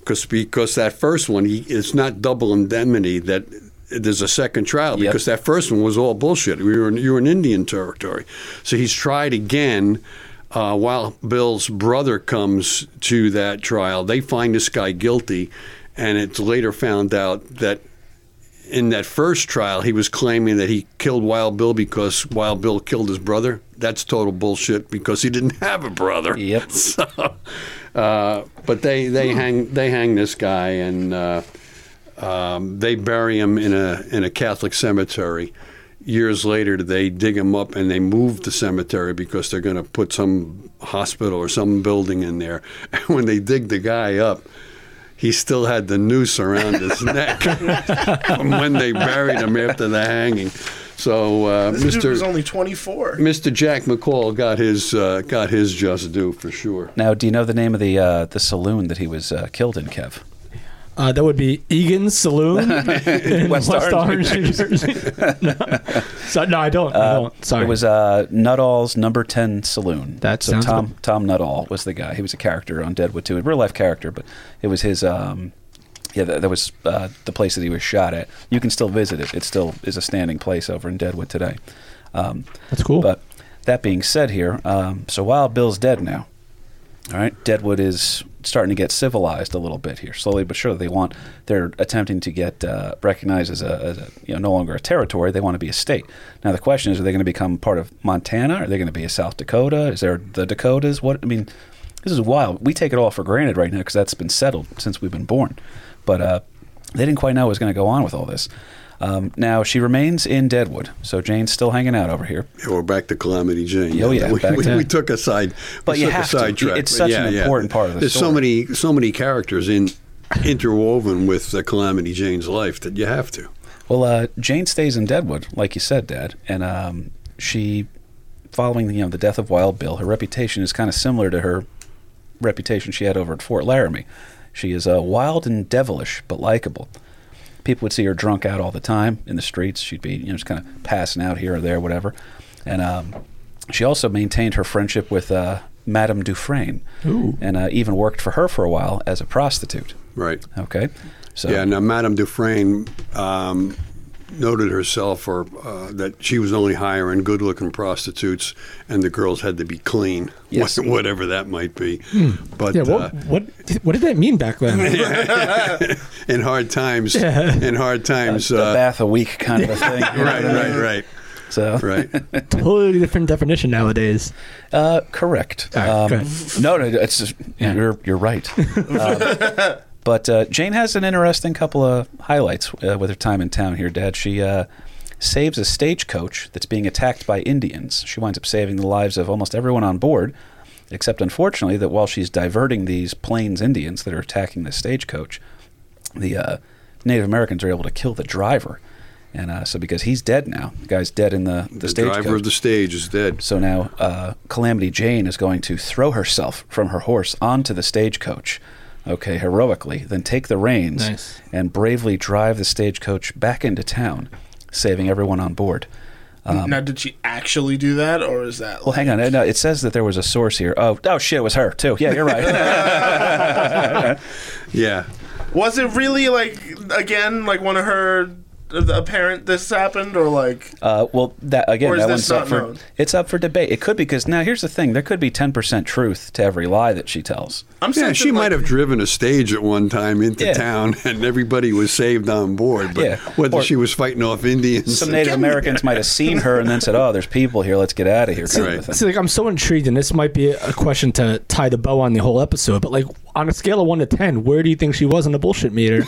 because because that first one he, it's not double indemnity that there's a second trial Yep. because that first one was all bullshit. We were in, you were in Indian territory, so he's tried again. Uh, Wild Bill's brother comes to that trial, they find this guy guilty, and it's later found out that in that first trial he was claiming that he killed Wild Bill because Wild Bill killed his brother. That's total bullshit because he didn't have a brother. Yep. (laughs) So, uh, but they they hang they hang this guy and uh, um, they bury him in a in a Catholic cemetery. Years later, they dig him up and they move the cemetery because they're going to put some hospital or some building in there. (laughs) And when they dig the guy up, he still had the noose around his (laughs) neck from when they buried him after the hanging. So uh, This dude was only 24. Mr. Jack McCall got his uh, got his just due for sure. now, do you know the name of the uh, the saloon that he was uh, killed in, Kev? Uh, that would be Egan's Saloon (laughs) in West West, Orange, Orange, New Jersey. no. (laughs) So, no, I don't. I don't. Sorry. It was uh, Nuttall's number ten saloon. That so sounds Tom good. Tom Nuttall was the guy. He was a character on Deadwood too, a real life character, but it was his. Um, yeah, that, that was uh, the place that he was shot at. You can still visit it. It still is a standing place over in Deadwood today. Um, That's cool. But that being said, here, um, so Wild Bill's dead now. All right, Deadwood is starting to get civilized a little bit here, slowly but surely. They want they're attempting to get uh, recognized as a, as a you know no longer a territory. They want to be a state. Now the question is, are they going to become part of Montana? Are they going to be a South Dakota? Is there the Dakotas? What I mean, this is wild. We take it all for granted right now because that's been settled since we've been born. But uh, they didn't quite know what was going to go on with all this. Um, now she remains in Deadwood, so Jane's still hanging out over here. Yeah, we're back to Calamity Jane. Oh, yeah, we, we, we took a side, But you have to. sidetrack. It's such yeah, an yeah. important part of the There's so many, so many characters in interwoven with the Calamity Jane's life that you have to. Well, uh, Jane stays in Deadwood, like you said, Dad, and um, she, following you know the death of Wild Bill, her reputation is kind of similar to her reputation she had over at Fort Laramie. She is uh, wild and devilish, but likable. People would see her drunk out all the time in the streets. She'd be you know just kind of passing out here or there, whatever. And um, she also maintained her friendship with uh, Madame DuFran, and uh, even worked for her for a while as a prostitute. Right. Okay, so Yeah. Now, Madame DuFran um, noted herself for uh, that she was only hiring good-looking prostitutes, and the girls had to be clean, (laughs) Yes. whatever that might be. But yeah, uh, what, what what did that mean back then? (laughs) in hard times, in hard times, the uh, bath a week kind of a thing. you right, what I mean? right, right, So right. (laughs) totally different definition nowadays. Uh, correct. All right, Um, no, no, it's just, you're you're right. Um, but uh, Jane has an interesting couple of highlights uh, with her time in town here, Dad. She uh, saves a stagecoach that's being attacked by Indians. She winds up saving the lives of almost everyone on board, except unfortunately that while she's diverting these Plains Indians that are attacking the stagecoach, the uh, Native Americans are able to kill the driver. And uh, so, because he's dead now, the guy's dead in the the, The stagecoach. driver of the stage is dead. So now uh, Calamity Jane is going to throw herself from her horse onto the stagecoach, okay, heroically, then take the reins Nice. and bravely drive the stagecoach back into town, saving everyone on board. now, did she actually do that, or is that? Um, Well, hang on. No, it says that there was a source here. Oh, oh shit, it was her too. Yeah, you're right. (laughs) (laughs) Yeah. Was it really like again like one of her a parent this happened or like Uh, well, that again, Or is that this one's up for known? it's up for debate. It could be because now here's the thing: there could be ten percent truth to every lie that she tells. I'm Yeah, sensing, she might have driven a stage at one time into Yeah. town, (laughs) and everybody was saved on board. But Yeah. whether Or- she was fighting off Indians, Some Native Americans might have seen her and then said, "Oh, there's people here. Let's get out of here." Kind Right. of a thing. See, like I'm so intrigued, and this might be a question to tie the bow on the whole episode. But like on a scale of one to ten, where do you think she was on the bullshit meter?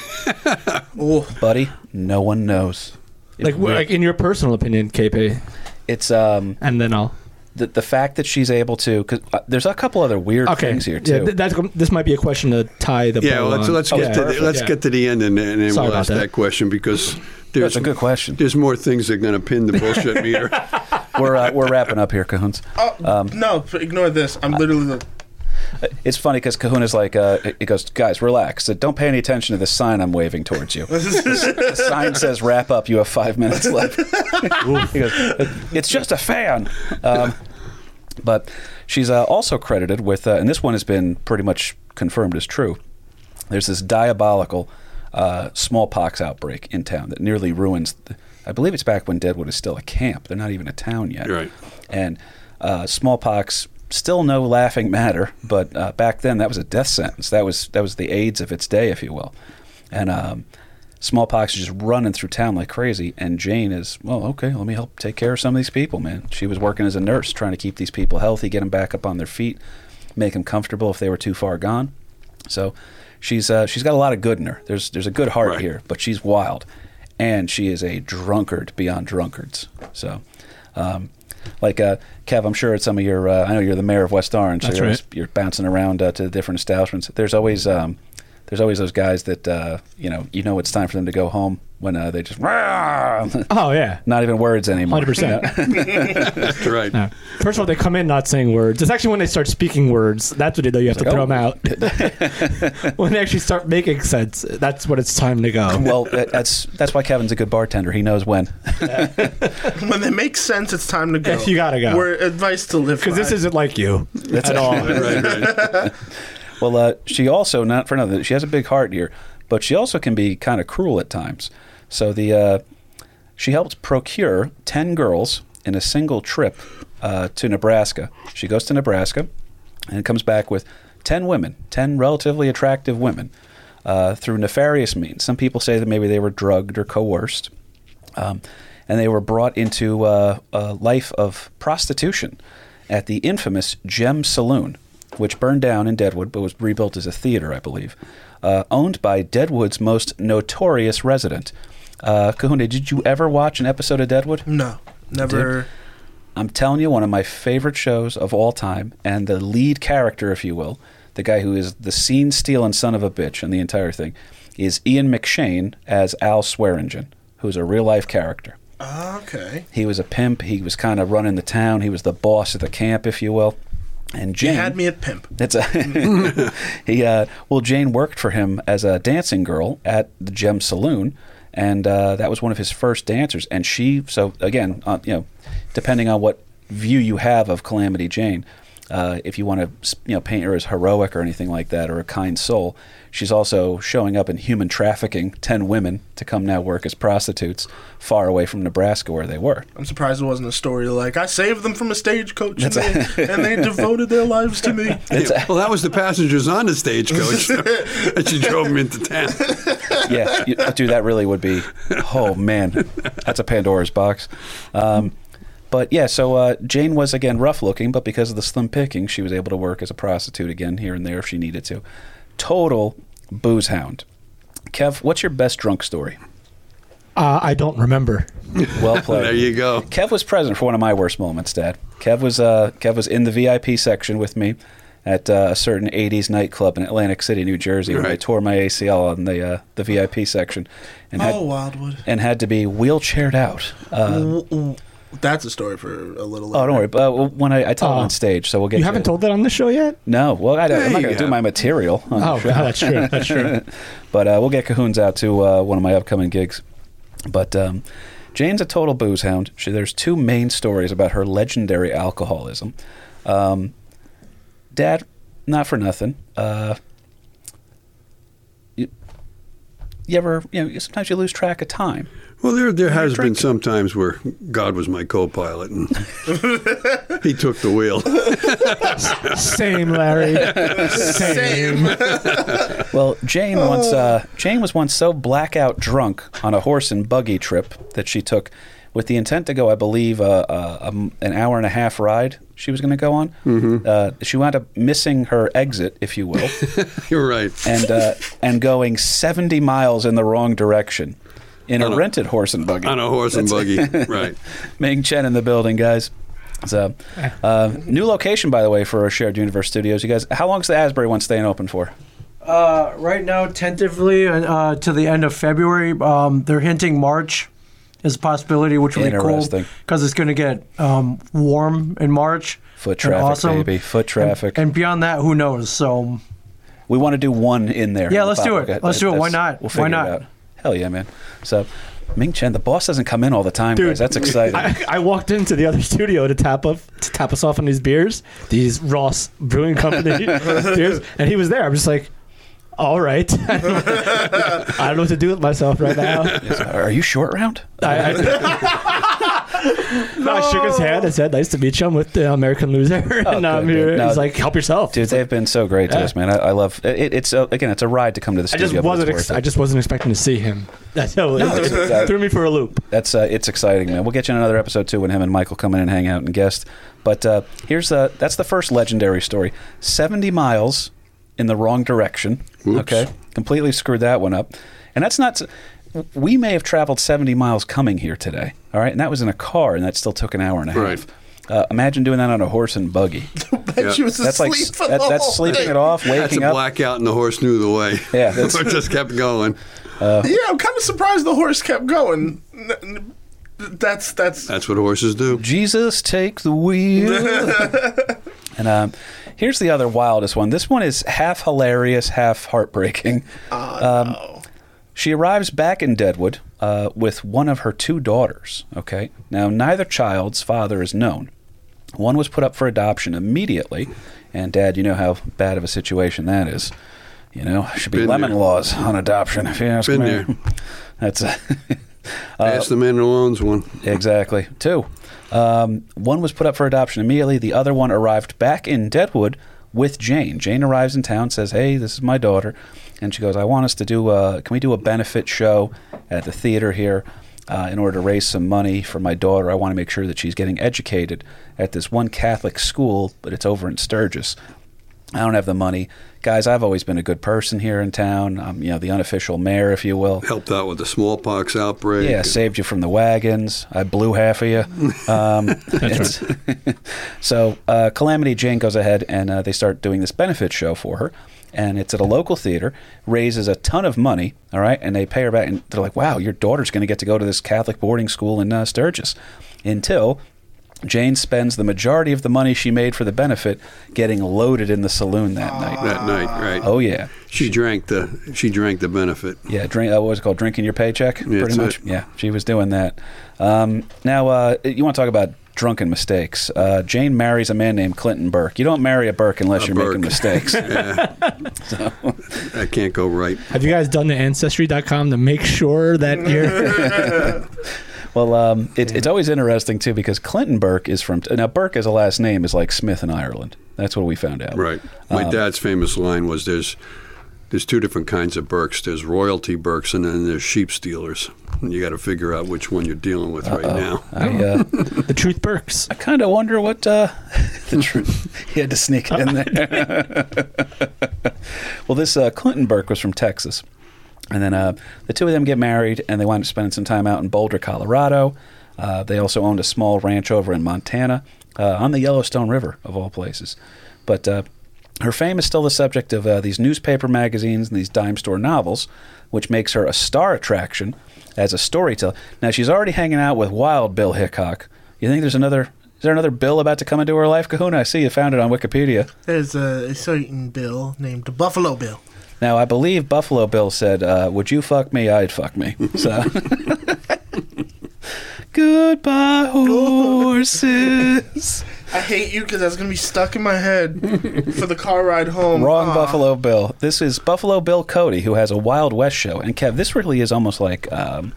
(laughs) buddy. No one knows. Like, wh- like in your personal opinion, KP, it's um and then I'll. the the fact that she's able to because uh, there's a couple other weird Okay, things here yeah, too. th- that's this might be a question to tie the yeah, bow well, let's on. let's Okay, get to the, let's yeah. get to the end, and, and then Sorry we'll about ask that. that. question because there's That's a good question. There's more things that are going to pin the bullshit (laughs) meter. we're uh, we're wrapping up here, Cahoons. Oh Um, no! Ignore this. I'm literally the. It's funny because Cahoon is like, uh, he goes, guys, relax. Uh, Don't pay any attention to the sign I'm waving towards you. (laughs) the sign says, wrap up. You have five minutes left. (laughs) he goes, it's just a fan. Um, but she's uh, also credited with, uh, and this one has been pretty much confirmed as true. There's this diabolical uh, smallpox outbreak in town that nearly ruins. The, I believe it's back when Deadwood is still a camp. They're not even a town yet. Right. And uh, smallpox, still no laughing matter, but uh, back then that was a death sentence. That was that was the AIDS of its day, if you will. And um, smallpox is just running through town like crazy. And Jane is, well, okay, let me help take care of some of these people, man. She was working as a nurse, trying to keep these people healthy, get them back up on their feet, make them comfortable if they were too far gone. So she's uh, she's got a lot of good in her. There's there's a good heart Right. here, but she's wild, and she is a drunkard beyond drunkards. So. Um, like uh, Kev, I'm sure at some of your, uh, I know you're the mayor of West Orange, so That's you're, right. always- you're bouncing around uh, to the different establishments. There's always um, there's always those guys that uh, you know you know it's time for them to go home when uh, they just (laughs) Oh yeah, not even words anymore. hundred percent. (laughs) That's right. First of all, they come in not saying words. It's actually when they start speaking words. That's what you know. You have to like, throw oh. them out. (laughs) when they actually start making sense, that's when it's time to go. Well, that's that's why Kevin's a good bartender. He knows when. When they make sense, it's time to go. You gotta go. We're advice to live Because this isn't like you that's at all. Right, right. Well, uh, she also not for nothing. She has a big heart here, but she also can be kind of cruel at times. So the uh, she helped procure ten girls in a single trip uh, to Nebraska. She goes to Nebraska and comes back with ten women, ten relatively attractive women, uh, through nefarious means. Some people say that maybe they were drugged or coerced, um, and they were brought into uh, a life of prostitution at the infamous Gem Saloon, which burned down in Deadwood but was rebuilt as a theater, I believe, uh, owned by Deadwood's most notorious resident. Uh, Kahuna, did you ever watch an episode of Deadwood? no, never. I'm telling you, one of my favorite shows of all time, and the lead character, if you will, the guy who is the scene stealing son of a bitch in the entire thing, is Ian McShane as Al Swearingen, who's a real life character. Ah, okay. He was a pimp. He was kind of running the town. He was the boss of the camp, if you will. And You Jane had me at pimp. That's a (laughs) he. Uh, well, Jane worked for him as a dancing girl at the Gem Saloon, and uh, that was one of his first dancers. And she, so again, uh, you know, depending on what view you have of Calamity Jane, uh, if you want to, you know, paint her as heroic or anything like that, or a kind soul, she's also showing up in human trafficking ten women to come now work as prostitutes far away from Nebraska where they were. I'm surprised it wasn't a story like I saved them from a stagecoach and they, and (laughs) they devoted their lives to me. Yeah, well, that was the passengers on the stagecoach (laughs) that she drove them into town. yeah, you- dude, that really would be. Oh man, that's a Pandora's box. Um, but yeah, so uh, Jane was again rough looking, but because of the slim picking, she was able to work as a prostitute again here and there if she needed to. Total booze hound. Kev, what's your best drunk story? Uh, I don't remember. (laughs) Well played. There you go. Kev was present for one of my worst moments, Dad. Kev was uh, Kev was in the VIP section with me at uh, a certain '80s nightclub in Atlantic City, New Jersey, when I tore my ACL on the uh, the VIP section, and had Oh, Wildwood. and had to be wheelchaired out. Uh, Ooh, ooh. That's a story for a little. Later. Oh, don't worry. But uh, when I, I tell it Oh. on stage, so we'll get You haven't told that on the show yet? No, well, I, don't- I'm not Yeah, going you to do my material. On Oh, the show. that's true. That's true. (laughs) but uh, we'll get Cahoons out to uh, one of my upcoming gigs. But um, Jane's a total booze hound. She, there's two main stories about her legendary alcoholism. Um, Dad, not for nothing. Uh, you, you ever, you know, sometimes you lose track of time. Well, there there has been drinking. some times where God was my co-pilot and (laughs) he took the wheel. (laughs) Same, Larry. Same. (laughs) Well, Jane once uh, Jane was once so blackout drunk on a horse and buggy trip that she took, with the intent to go, I believe, uh, uh, um, an hour and a half ride. She was going to go on. Mm-hmm. Uh, she wound up missing her exit, if you will, You're right. and uh, and going seventy miles in the wrong direction in a a- rented horse and buggy. On a horse and buggy. (laughs) right. Ming Chen in the building, guys. So, uh, new location, by the way, for our shared universe studios. You guys, how long is the Asbury one staying open for? Uh, right now, tentatively uh, to the end of February. Um, they're hinting March is a possibility, which would be cool because it's going to get um, warm in March. Foot traffic, awesome. baby. Foot traffic. And, beyond that, who knows? So We want to do one in there. Yeah, let's do it. Let's do it. Why not? We'll Why figure not? Hell yeah, man. So, Ming Chen, the boss doesn't come in all the time, Dude, guys. That's (laughs) exciting. I, I walked into the other (laughs) studio to tap up to tap us off on these beers, these Ross Brewing Company (laughs) beers, and he was there. I'm just like, all right, I don't know what to do with myself right now. Are you short round? I, I, I shook his hand and said, "Nice to meet you. I'm with the American Loser, (laughs) and I'm good, here." good. No, He's like, "Help yourself." Dude, they've been so great to us, man. I, I love it. It's a, again, it's a ride to come to the I studio. just wasn't. Ex- I just wasn't expecting to see him. (laughs) That's how No, it, it's- it (laughs) threw me for a loop. That's uh, it's exciting, man. We'll get you in another episode too when him and Michael come in and hang out and guest. But uh, here's uh, that's the first legendary story. Seventy miles in the wrong direction. Oops. Okay, completely screwed that one up. And that's not. We may have traveled seventy miles coming here today. All right, and that was in a car, and that still took an hour and a half. Right. Uh, imagine doing that on a horse and buggy. (laughs) And she was That's like that, that's sleeping thing. it off, That's a up. blackout, and the horse knew the way. Yeah, (laughs) that's- it just kept going. Yeah, I'm kind of surprised the horse kept going. N- n- That's that's That's what horses do. Jesus, take the wheel. (laughs) and um, here's the other wildest one. This one is half hilarious, half heartbreaking. um, She arrives back in Deadwood uh, with one of her two daughters. Okay, now neither child's father is known. One was put up for adoption immediately, and Dad, you know how bad of a situation that is. You know, should be Been lemon there. laws on adoption. If you ask Been me, there. (laughs) that's a Ask the man who owns one. Exactly. Two. Um, one was put up for adoption immediately. The other one arrived back in Deadwood with Jane. Jane arrives in town, says, "Hey, this is my daughter," and she goes, "I want us to do. A, can we do a benefit show at the theater here?" Uh, in order to raise some money for my daughter, I want to make sure that she's getting educated at this one Catholic school, but it's over in Sturgis. I don't have the money, guys. I've always been a good person here in town. I'm, you know, the unofficial mayor, if you will. Helped out with the smallpox outbreak. Yeah, saved you from the wagons. I blew half of you. (laughs) Um, it's- (laughs) so uh, Calamity Jane goes ahead and uh, they start doing this benefit show for her. And it's at a local theater, raises a ton of money, all right? And they pay her back. And they're like, wow, your daughter's going to get to go to this Catholic boarding school in uh, Sturgis. Until Jane spends the majority of the money she made for the benefit getting loaded in the saloon that night. that night, right? Oh, yeah. She drank the she drank the benefit. Yeah, drink. Uh, what was it called? Drinking your paycheck, pretty much. it. Yeah, she was doing that. Um, now, uh, you want to talk about drunken mistakes? Uh, Jane marries a man named Clinton Burke. You don't marry a Burke unless A you're making Burke. mistakes. (laughs) That can't go right. Have you guys done the ancestry.com to make sure that you're (laughs) well, um, it, it's always interesting too because Clinton Burke is from now. Burke as a last name is like Smith in Ireland. That's what we found out. Right. My Um, dad's famous line was there's there's two different kinds of Burks. There's royalty Burks and then there's sheep stealers. And you got to figure out which one you're dealing with right now. I, uh, the truth Burks? I kind of wonder what uh, (laughs) the truth. (laughs) he had to sneak it in there. (laughs) well, this uh, Clinton Burke was from Texas, and then uh, the two of them get married, and they wind up spending some time out in Boulder, Colorado. Uh, they also owned a small ranch over in Montana uh, on the Yellowstone River, of all places. But uh, her fame is still the subject of uh, these newspaper magazines and these dime store novels, which makes her a star attraction as a storyteller. Now she's already hanging out with Wild Bill Hickok. You think there's another? Is there another Bill about to come into her life, Kahuna? I see you found it on Wikipedia. there's a certain Bill named Buffalo Bill. Now I believe Buffalo Bill said, uh, "Would you fuck me? I'd fuck me." So. (laughs) (laughs) Goodbye, horses. (laughs) I hate you because that's gonna be stuck in my head for the car ride home. Wrong Aw. Buffalo Bill. This is Buffalo Bill Cody, who has a Wild West show. And Kev, this really is almost like um,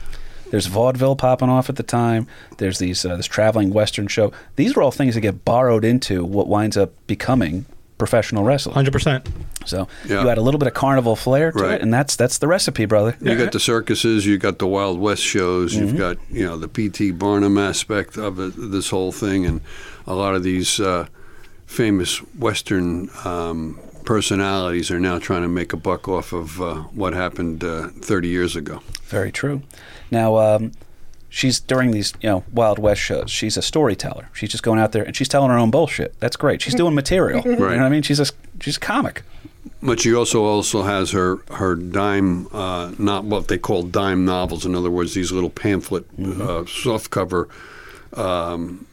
there's vaudeville popping off at the time. There's these uh, this traveling Western show. These are all things that get borrowed into what winds up becoming professional wrestling. 100%. So Yeah. you add a little bit of carnival flair to Right. it, and that's that's the recipe, brother. You got the circuses, you got the Wild West shows, Mm-hmm. you've got you know the P.T. Barnum aspect of it, this whole thing, and a lot of these uh, famous Western um, personalities are now trying to make a buck off of uh, what happened uh, 30 years ago. Very true. Now, um, she's during these, you know, Wild West shows. She's a storyteller. She's just going out there and she's telling her own bullshit. That's great. She's doing material. (laughs) You know what I mean? She's a she's a comic. But she also also has her her dime, uh, not what they call dime novels. In other words, these little pamphlet, Mm-hmm. uh, soft cover um,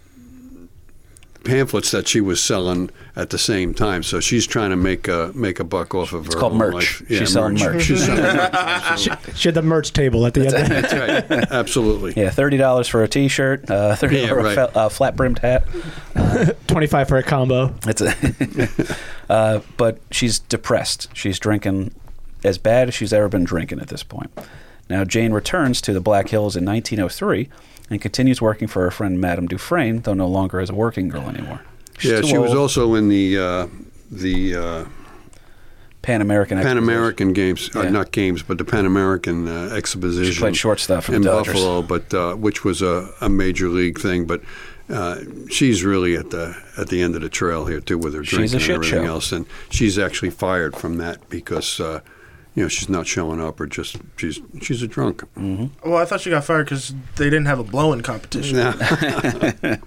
pamphlets that she was selling at the same time. So she's trying to make a make a buck off of It's her called merch. life. She's selling merch. She's selling merch. (laughs) absolutely. She had the merch table at the end. That's right. (laughs) Absolutely. Yeah, thirty dollars for a T-shirt, uh, thirty Yeah, for right. a uh, flat brimmed hat. (laughs) 25 for a combo. It's a, uh, but she's depressed. She's drinking as bad as she's ever been drinking at this point. Now Jane returns to the Black Hills in 1903 and continues working for her friend Madame DuFran, though no longer as a working girl anymore. She's Yeah, she was also in the uh, the uh, Pan American. Pan American games, Yeah. uh, not games, but the Pan American uh, exposition. She played shortstop for in. Buffalo, but uh, which was a, a major league thing. But uh, she's really at the at the end of the trail here too, with her drinking and everything show. else. And she's actually fired from that because. Uh, you know she's not showing up or just she's she's a drunk. Well, I thought she got fired because they didn't have a blowing competition. No. (laughs)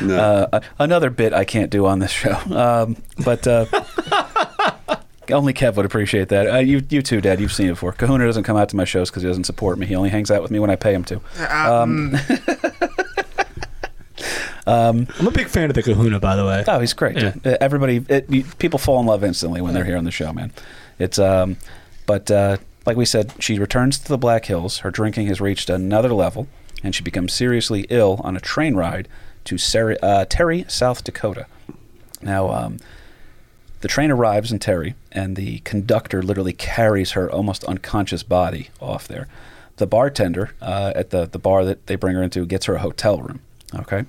Uh, another bit I can't do on this show, um, but uh, (laughs) only Kev would appreciate that. Uh, you, you too, Dad. You've seen it before. Kahuna doesn't come out to my shows because he doesn't support me. He only hangs out with me when I pay him to. (laughs) Um, I'm a big fan of the Kahuna, by the way. Oh, he's great. Yeah. Uh, Everybody, it, you, people fall in love instantly when they're here on the show, man. It's um, but uh, like we said, she returns to the Black Hills. Her drinking has reached another level, and she becomes seriously ill on a train ride to uh, Terry, South Dakota. Now, um, the train arrives in Terry, and the conductor literally carries her almost unconscious body off there. The bartender uh, at the, the bar that they bring her into gets her a hotel room. Okay.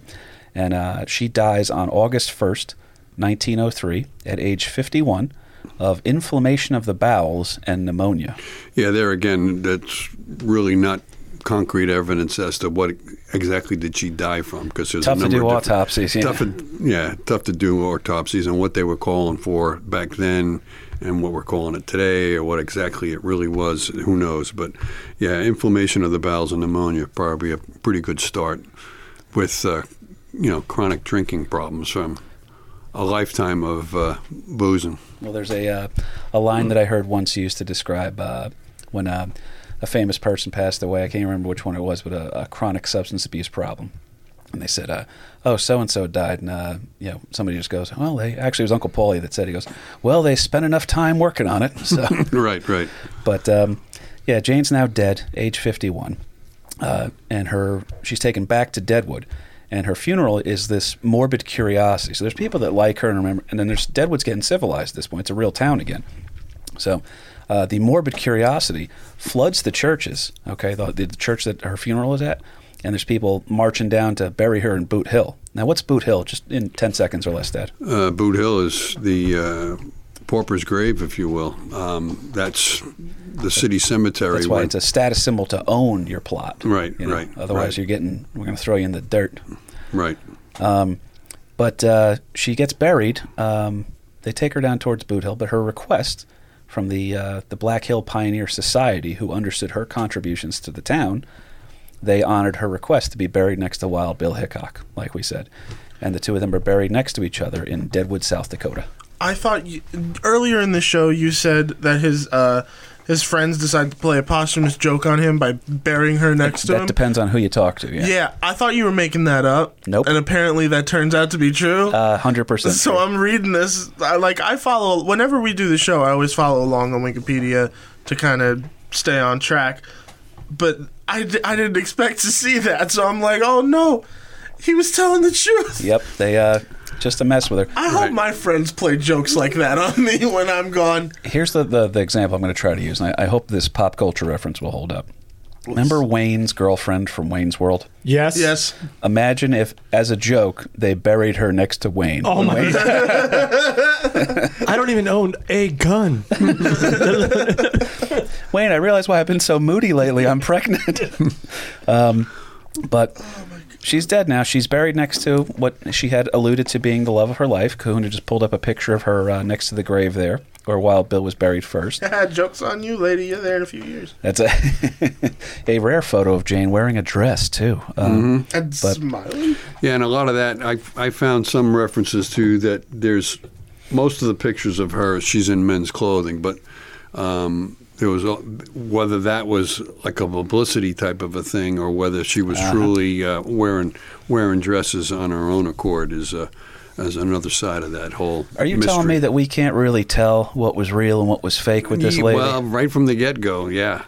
And uh, she dies on August 1st, 1903, at age 51, of inflammation of the bowels and pneumonia. Yeah, there again, that's really not concrete evidence as to what exactly did she die from because there's Tough a to number do of autopsies. Yeah. Tough, to, yeah, tough to do autopsies and what they were calling for back then and what we're calling it today or what exactly it really was. Who knows? But yeah, inflammation of the bowels and pneumonia probably a pretty good start with uh, you know chronic drinking problems from a lifetime of uh, boozing. Well, there's a uh, a line that I heard once used to describe uh, when uh, a famous person passed away. I can't remember which one it was, but a, a chronic substance abuse problem. And they said, uh, "Oh, so and so died," and uh, you know, somebody just goes, "Well, they actually it was Uncle Paulie that said." He goes, "Well, they spent enough time working on it." So, (laughs) Right, right. but um, yeah, Jane's now dead, age 51, uh, and her she's taken back to Deadwood, and her funeral is this morbid curiosity. So there's people that like her and remember, and then there's Deadwood's getting civilized at this point. It's a real town again. So uh, the morbid curiosity floods the churches. Okay, the, the church that her funeral is at, and there's people marching down to bury her in Boot Hill. Now, what's Boot Hill? Just in ten seconds or less, Dad. Uh, Boot Hill is the uh, pauper's grave, if you will. Um, that's the city cemetery. That's why where- it's a status symbol to own your plot. Right, you know? right, Otherwise, right. you're getting we're going to throw you in the dirt. right. But uh, she gets buried. Um, they take her down towards Boot Hill, but her request from the uh, the Black Hill Pioneer Society, who understood her contributions to the town, they honored her request to be buried next to Wild Bill Hickok, like we said, and the two of them are buried next to each other in Deadwood, South Dakota. I thought you, earlier in the show you said that his uh, his friends decided to play a posthumous joke on him by burying her next to that him. depends on who you talk to. Yeah, Yeah, I thought you were making that up. Nope. And apparently that turns out to be true. Uh, hundred percent. so I'm reading this. I, like I follow whenever we do the show. I always follow along on Wikipedia to kind of stay on track. But I, d- I didn't expect to see that, so I'm like, oh no, he was telling the truth. Yep, they uh, just to mess with her. I hope my friends play jokes like that on me when I'm gone. Here's the, the, the example I'm going to try to use, and I, I hope this pop culture reference will hold up. Remember Wayne's girlfriend from Wayne's World? Yes. Yes. Imagine if, as a joke, they buried her next to Wayne. Oh my Wayne- (laughs) I don't even own a gun. (laughs) Wayne, I realize why I've been so moody lately. I'm pregnant. (laughs) um, but she's dead now. She's buried next to what she had alluded to being the love of her life. Kahuna just pulled up a picture of her uh, next to the grave there, or Wild Bill was buried first. (laughs) Jokes on you, lady. You're there in a few years. That's a (laughs) a rare photo of Jane wearing a dress too. Um, And But- smiling. Yeah, and a lot of that, I, I found some references to that there's most of the pictures of her, she's in men's clothing, but um, there was a, whether that was like a publicity type of a thing or whether she was truly uh, wearing wearing dresses on her own accord is uh, as another side of that whole. Are you mystery. telling me that we can't really tell what was real and what was fake with this lady? Well, right from the get go, yeah.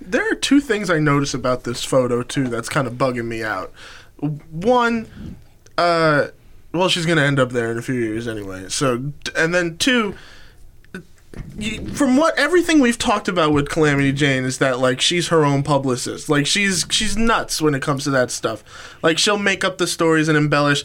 There are two things I notice about this photo too that's kind of bugging me out. One, uh, well, she's gonna end up there in a few years anyway. So, and then two, you, from what everything we've talked about with Calamity Jane is that like she's her own publicist. Like she's she's nuts when it comes to that stuff. Like she'll make up the stories and embellish.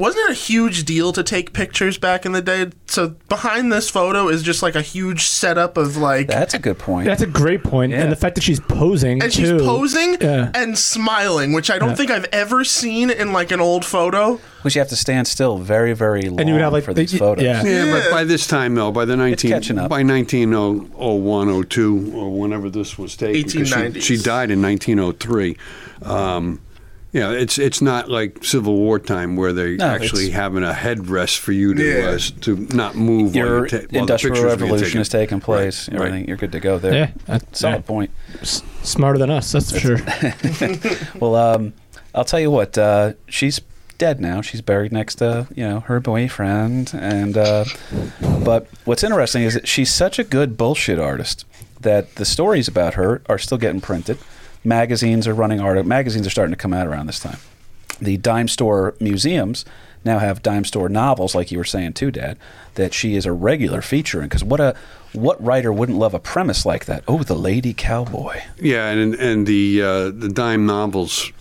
Wasn't it a huge deal to take pictures back in the day? So behind this photo is just like a huge setup of like That's a good point. That's a great point. Yeah. and the fact that she's posing and she's posing Yeah. and smiling, which I don't Yeah. think I've ever seen in like an old photo. Which you have to stand still very, very long And you would have, like, for the- these photos. yeah. Yeah, Yeah. but by this time, though, by the 19, catching up. by 1901, 02, or whenever this was taken, 'cause she, she died in 1903. Um, yeah, it's it's not like Civil War time where they No, actually having a headrest for you to Yeah. uh, to not move Your you ta- while industrial picture's revolution is taking place. Right, Everything, right. you're good to go there. Yeah, that- solid yeah. point. S- smarter than us, that's for sure. (laughs) Well, um, I'll tell you what. Uh, she's dead now. She's buried next to you know her boyfriend, and uh, but what's interesting is that she's such a good bullshit artist that the stories about her are still getting printed. Magazines are running art. Magazines are starting to come out around this time. The dime store museums now have dime store novels, like you were saying too, Dad. That she is a regular feature in. Because what a what writer wouldn't love a premise like that? Oh, the lady cowboy. Yeah, and and the uh, the dime novels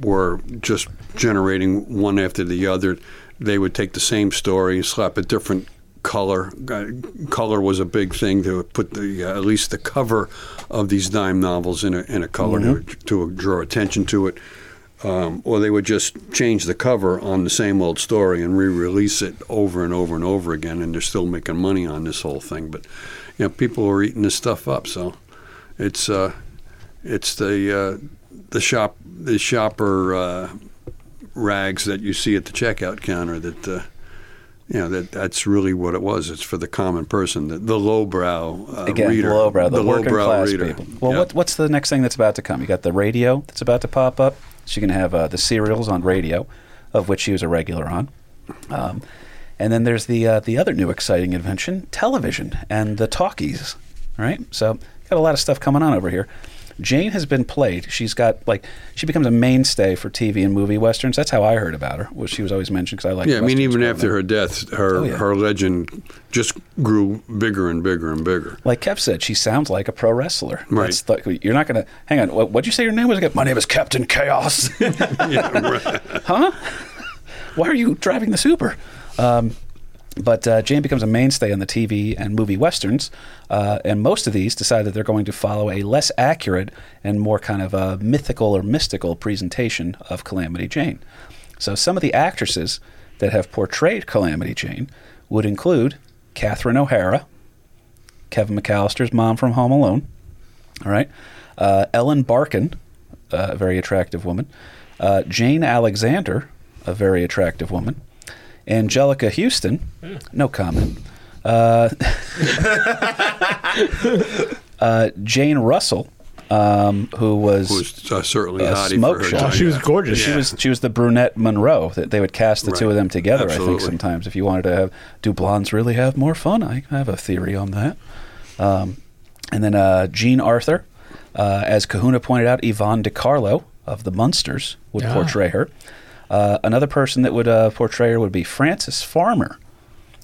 were just generating one after the other. They would take the same story, slap a different color. Uh, color was a big thing to put the uh, at least the cover of these dime novels in a in a color to, to draw attention to it. Um, or they would just change the cover on the same old story and re-release it over and over and over again, and they're still making money on this whole thing. But you know, people are eating this stuff up, so it's uh, it's the uh, the shop the shopper uh, rags that you see at the checkout counter that uh, you know that that's really what it was. It's for the common person, the, the lowbrow uh, Again, reader, lowbrow, the, working lowbrow class reader. people. Well, Yeah. what, what's the next thing that's about to come? You got the radio that's about to pop up. She can have uh, the serials on radio, of which she was a regular on. Um, and then there's the uh, the other new exciting invention, television and the talkies. Right, so got a lot of stuff coming on over here. Jane has been played. She's got like she becomes a mainstay for TV and movie westerns. That's how I heard about her. Was she was always mentioned because I like. Yeah, I mean, even after up. her death, her Oh, yeah. her legend just grew bigger and bigger and bigger. Like Kev said, she sounds like a pro wrestler. Right. That's the- you're not going to hang on. What, what'd you say your name was again? My name is Captain Chaos. (laughs) yeah, (laughs) huh? Why are you driving the Super? Um, but uh, Jane becomes a mainstay on the TV and movie westerns, uh, and most of these decide that they're going to follow a less accurate and more kind of a mythical or mystical presentation of Calamity Jane. So some of the actresses that have portrayed Calamity Jane would include Catherine O'Hara, Kevin McAllister's mom from Home Alone, all right, uh, Ellen Barkin, uh, a very attractive woman, uh, Jane Alexander, a very attractive woman, Anjelica Huston, no comment, uh, (laughs) uh, Jane Russell, um, who was. Who was uh, certainly A hottie smoke for her show. Oh, time. she was gorgeous. She was she was the brunette Monroe that they would cast the two Right. of them together. I Absolutely. think sometimes if you wanted to have do blondes really have more fun, I have a theory on that. Um, and then uh, Jean Arthur, uh, as Kahuna pointed out, Yvonne De Carlo of the Munsters would Ah. portray her. Uh, another person that would uh, portray her would be Frances Farmer,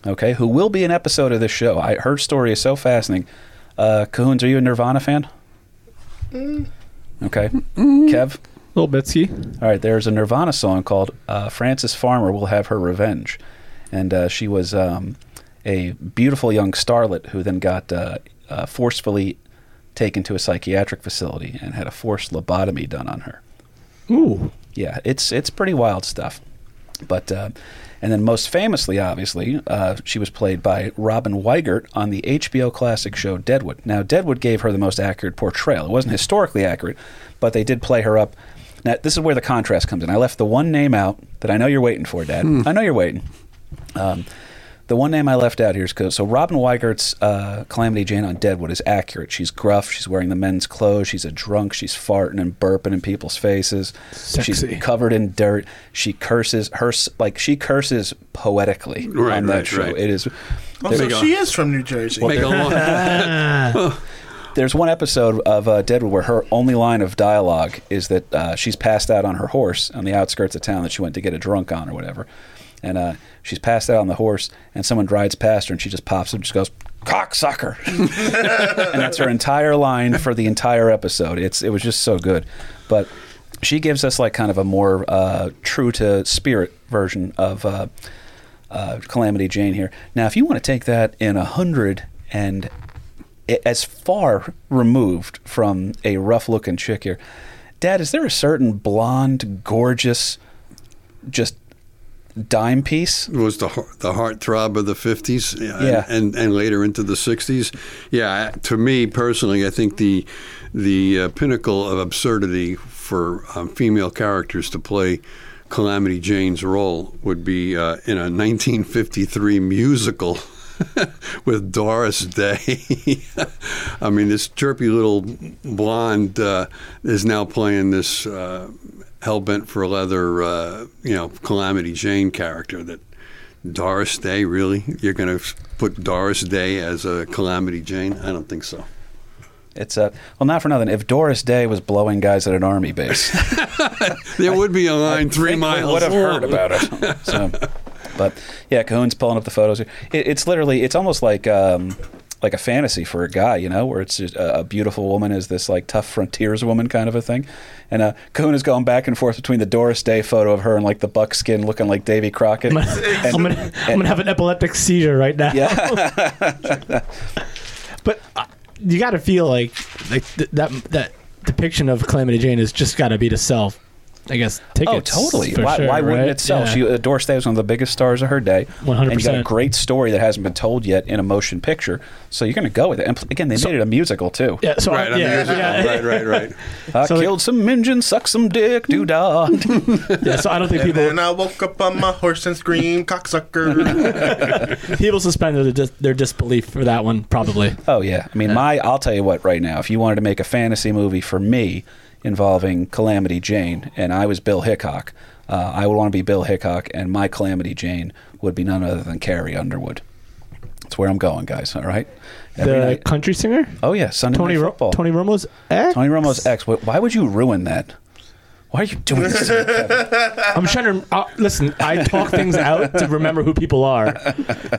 okay, who will be an episode of this show. I, her story is so fascinating. Uh, Cahoons, are you a Nirvana fan? Okay, Kev. little bitsy. All right, there's a Nirvana song called uh, Frances Farmer Will Have Her Revenge. And uh, she was um, a beautiful young starlet who then got uh, uh, forcefully taken to a psychiatric facility and had a forced lobotomy done on her. Ooh. Yeah, it's it's pretty wild stuff. But uh, and then most famously, obviously, uh, she was played by Robin Weigert on the HBO classic show Deadwood. Now, Deadwood gave her the most accurate portrayal. It wasn't historically accurate, but they did play her up. Now, this is where the contrast comes in. I left the one name out that I know you're waiting for, Dad. I know you're waiting. Um, the one name I left out here is 'cause- so Robin Weigert's uh, Calamity Jane on Deadwood is accurate. She's gruff. She's wearing the men's clothes. She's a drunk. She's farting and burping in people's faces. Sexy. She's covered in dirt. She curses her like she curses poetically Right, on that right, show. right. It is. Also, Make a- she is from New Jersey. Make a (laughs) There's one episode of uh, Deadwood where her only line of dialogue is that uh, she's passed out on her horse on the outskirts of town that she went to get a drunk on or whatever, and uh, she's passed out on the horse, and someone rides past her, and she just pops up and just goes cocksucker, (laughs) and that's her entire line for the entire episode. It's it was just so good, but she gives us like kind of a more uh, true to spirit version of uh, uh, Calamity Jane here. Now, if you want to take that in a hundred and as far removed from a rough looking chick here, Dad, is there a certain blonde, gorgeous, just dime piece? was the heart- the heartthrob of the 50s yeah, Yeah. and and later into the 60s yeah to me personally i think the the uh, pinnacle of absurdity for um, female characters to play calamity jane's role would be uh, in a 1953 musical (laughs) with Doris Day. (laughs) I mean, this chirpy little blonde uh, is now playing this uh, hell bent for leather, uh, you know, Calamity Jane character. That Doris Day, really? You're going to put Doris Day as a Calamity Jane? I don't think so. It's a well, not for nothing. If Doris Day was blowing guys at an army base, (laughs) There would be a line three think we miles. would have heard about it. So, but yeah, Cahoon's pulling up the photos. here. It, it's literally, it's almost like um, like a fantasy for a guy, you know, where it's just a, a beautiful woman is this like tough frontiers woman kind of a thing. And uh, Cahoon is going back and forth between the Doris Day photo of her and like the buckskin looking like Davy Crockett. (laughs) I'm gonna, I'm gonna, I'm gonna have an epileptic seizure right now. yeah, (laughs) But uh, you got to feel like like th- that that depiction of Calamity Jane has just got to be to sell. I guess oh, totally. for Why, sure, why wouldn't right? it sell? Yeah. She, uh, Doris Day was one of the biggest stars of her day. 100%. And you got a great story that hasn't been told yet in a motion picture. So you're going to go with it. And again, they made it a musical too. yeah, so Right, I, I mean, yeah, yeah, right, right, right. (laughs) I So, like- killed some Minjin, sucked some dick, doo dah. (laughs) yeah. So I don't think And people then I woke up on my horse and screamed, cocksucker. (laughs) people suspended their, dis- their disbelief for that one probably. Oh yeah, I mean, my I'll tell you what. Right now, if you wanted to make a fantasy movie for me involving Calamity Jane, and I was Bill Hickok, uh, I would want to be Bill Hickok, and my Calamity Jane would be none other than Carrie Underwood. That's where I'm going, guys. All right. Every the night- country singer oh yeah, Sunday Tony Night Ro- Football. Tony Romo's ex. Tony Romo's ex. Wh- Why would you ruin that? Why are you doing this? to me, Kevin? I'm trying to uh, listen. I talk things out to remember who people are.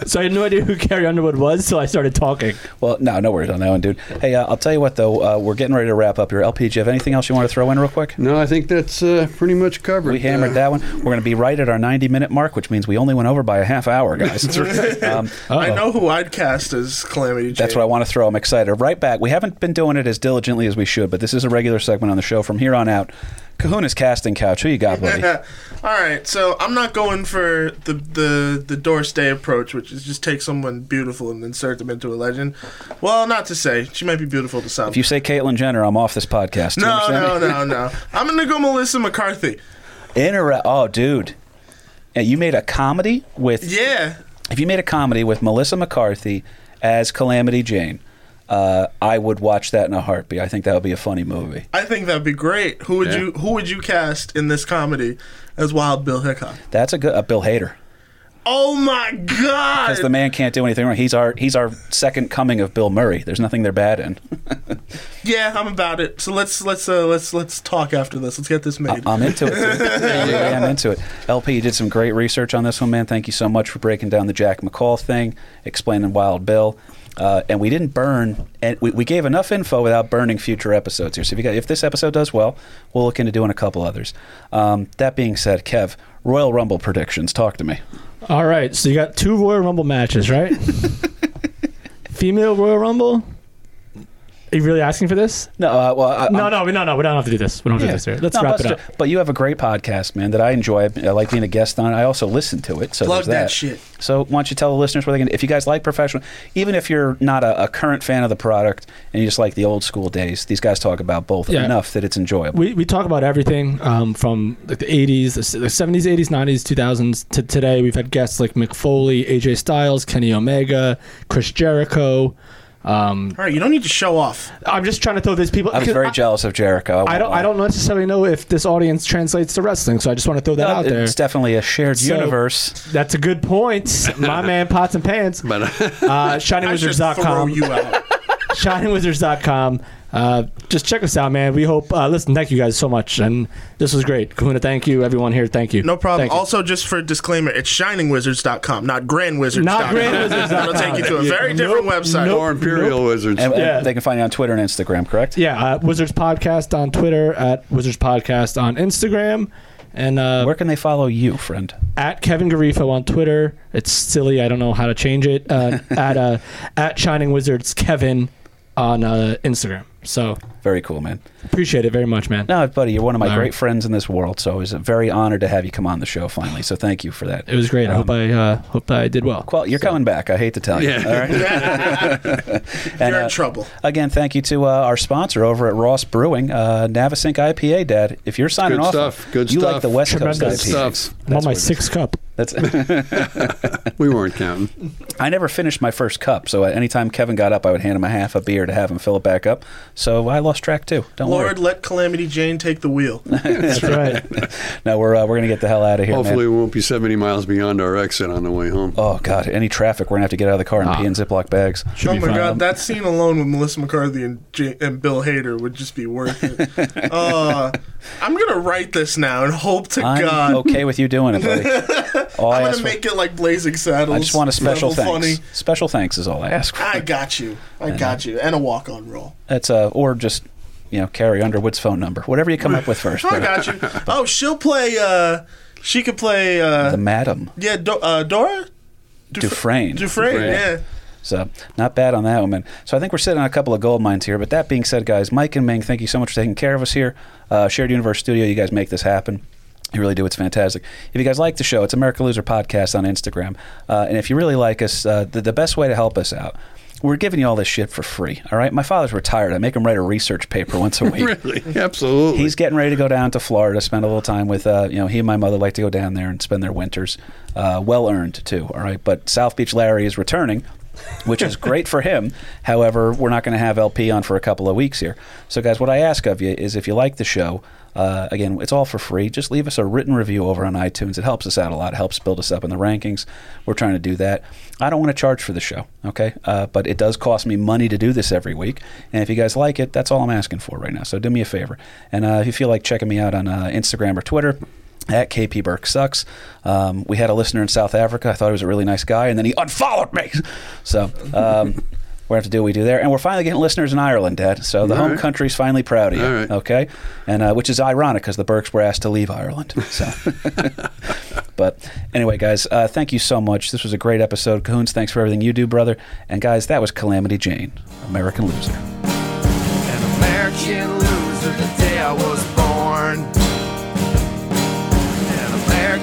So I had no idea who Carrie Underwood was, so I started talking. well, no, no worries on that one, dude. Hey, uh, I'll tell you what though. Uh, we're getting ready to wrap up here. LP, do you have anything else you want to throw in real quick? No, I think that's uh, pretty much covered. We hammered Uh, that one. We're going to be right at our 90 minute mark, which means we only went over by a half hour, guys. um, I know who I'd cast as Calamity Jane. that's what I want to throw. I'm excited. Right back. We haven't been doing it as diligently as we should, but this is a regular segment on the show from here on out. Kahuna's casting couch. Who you got, buddy? (laughs) All right, so I'm not going for the the the Doris Day approach, which is just take someone beautiful and insert them into a legend. Well, not to say she might be beautiful to some. if you say Caitlyn Jenner, I'm off this podcast. You no, no, no, no. (laughs) I'm gonna go Melissa McCarthy. Inter- oh, dude. And you made a comedy with. Yeah, If you made a comedy with Melissa McCarthy as Calamity Jane, uh, I would watch that in a heartbeat. I think that would be a funny movie. I think that'd be great. Who would Yeah. you Who would you cast in this comedy as Wild Bill Hickok? That's a good. Uh, Bill Hader. Oh my God! Because the man can't do anything wrong. He's our he's our second coming of Bill Murray. There's nothing they're bad in. (laughs) yeah, I'm about it. So let's let's uh, let's let's talk after this. Let's get this made. I'm into it. Too. yeah, (laughs) yeah, I'm into it. LP, you did some great research on this one, man. Thank you so much for breaking down the Jack McCall thing, explaining Wild Bill. Uh, and we didn't burn, and we, we gave enough info without burning future episodes here. So if, you got, if this episode does well, we'll look into doing a couple others. Um, that being said, Kev, Royal Rumble predictions. Talk to me. All right, so you got two Royal Rumble matches, right? (laughs) Female Royal Rumble. Are you really asking for this? No, uh, well, I, No, I'm- no, we no, no, we don't have to do this. We don't have to do this here. Let's No, wrap let's it up. But you have a great podcast, man, that I enjoy. I like being a guest on. I also listen to it. So Plug there's that shit. So why don't you tell the listeners where they can? If you guys like professional, even if you're not a, a current fan of the product and you just like the old school days, these guys talk about both Yeah. enough that it's enjoyable. We, we talk about everything um, from like the 80s, the the 70s, 80s, 90s, 2000s to today. We've had guests like Mick Foley, AJ Styles, Kenny Omega, Chris Jericho. Um, All right, you don't need to show off. I'm just trying to throw these people. I was 'cause very I, jealous of Jericho. I don't. I don't necessarily know if this audience translates to wrestling, so I just want to throw that No, out there. It's definitely a shared So- universe. That's a good point, my (laughs) man. Pots and pans. But Uh, (laughs) I should throw ShinyWizards.com. you out. (laughs) shiningwizards.com. Uh, just check us out, man. We hope. Uh, listen, thank you guys so much, and this was great. Kahuna, thank you. Everyone here, thank you. No problem. Thank you. Also, just for disclaimer, it's shiningwizards.com, not grandwizards.com. Not grandwizards.com. That'll take you to a very different Nope, website. nope. Or Imperial Wizards. And, and Yeah. they can find you on Twitter and Instagram, correct? Yeah, uh, Wizards Podcast on Twitter, at Wizards Podcast on Instagram, and uh, Where can they follow you, friend? at Kevin Garifo on Twitter. It's silly. I don't know how to change it. Uh, (laughs) at uh, at Shining Wizards Kevin on uh, Instagram. So Very cool, man. appreciate it very much, man. No, buddy, you're one of my All great right. friends in this world. So it was very honored to have you come on the show finally. So thank you for that. It was great. I hope Um, I uh, hope I did well. Well, you're coming back. I hate to tell you. Yeah. All right. And, (laughs) (laughs) You're uh, in trouble. Again, thank you to uh, our sponsor over at Ross Brewing, uh, Navesink IPA. Dad, if you're signing off Good off, stuff. Good you like the West Coast Tremendous IPAs. stuff. I'm on my what it is. sixth cup. That's. (laughs) We weren't counting. I never finished my first cup, so anytime Kevin got up, I would hand him a half a beer to have him fill it back up. So I lost track too. Don't Lord, worry. let Calamity Jane take the wheel. (laughs) That's right. (laughs) No, we're uh, we're gonna get the hell out of here, Hopefully, man. we won't be 70 miles beyond our exit on the way home. Oh God, any traffic, we're gonna have to get out of the car and Ah. pee in Ziploc bags. Should oh my fine. god, that scene alone with Melissa McCarthy and, J- and Bill Hader would just be worth it. (laughs) uh, I'm gonna write this now and hope to God. I'm God okay with you doing it, buddy. All I I'm ask gonna for, make it like Blazing Saddles. I just want a special thanks. Funny. Special thanks is all I ask for. I got you. I got you, and a walk-on role. That's uh, or just you know Carrie Underwood's phone number, whatever you come up with first. (laughs) I got you. Oh, she'll play. uh She could play. uh the madam Yeah, Do- uh, Dora DuFran. DuFran. DuFran. Yeah. So not bad on that one, man. So I think we're sitting on a couple of gold mines here. But that being said, guys, Mike and Ming, thank you so much for taking care of us here. Uh, Shared Universe Studio, you guys make this happen. You really do. It's fantastic. If you guys like the show, it's America Loser Podcast on Instagram. Uh, and if you really like us, uh, the, the best way to help us out, we're giving you all this shit for free. All right. My father's retired. I make him write a research paper once a week. (laughs) Really? Absolutely. He's getting ready to go down to Florida, spend a little time with, uh, you know, he and my mother like to go down there and spend their winters. Uh, well earned, too, all right? But South Beach Larry is returning, which is great for him. However, we're not going to have LP on for a couple of weeks here. So, guys, what I ask of you is if you like the show, uh, again, it's all for free. Just leave us a written review over on iTunes. It helps us out a lot. It helps build us up in the rankings. We're trying to do that. I don't want to charge for the show, okay? Uh, but it does cost me money to do this every week. And if you guys like it, that's all I'm asking for right now. So do me a favor. And uh, if you feel like checking me out on uh, Instagram or Twitter, at KP Burke sucks. Um, we had a listener in South Africa. I thought he was a really nice guy, and then he unfollowed me. So um, (laughs) we have to do what we do there, and we're finally getting listeners in Ireland, Dad. So the All home right. country's finally proud of you. All right. Okay, and uh, which is ironic because the Burkes were asked to leave Ireland. So, (laughs) but anyway, guys, uh, thank you so much. This was a great episode. Cahoons, thanks for everything you do, brother. And guys, that was Calamity Jane, American loser. An American loser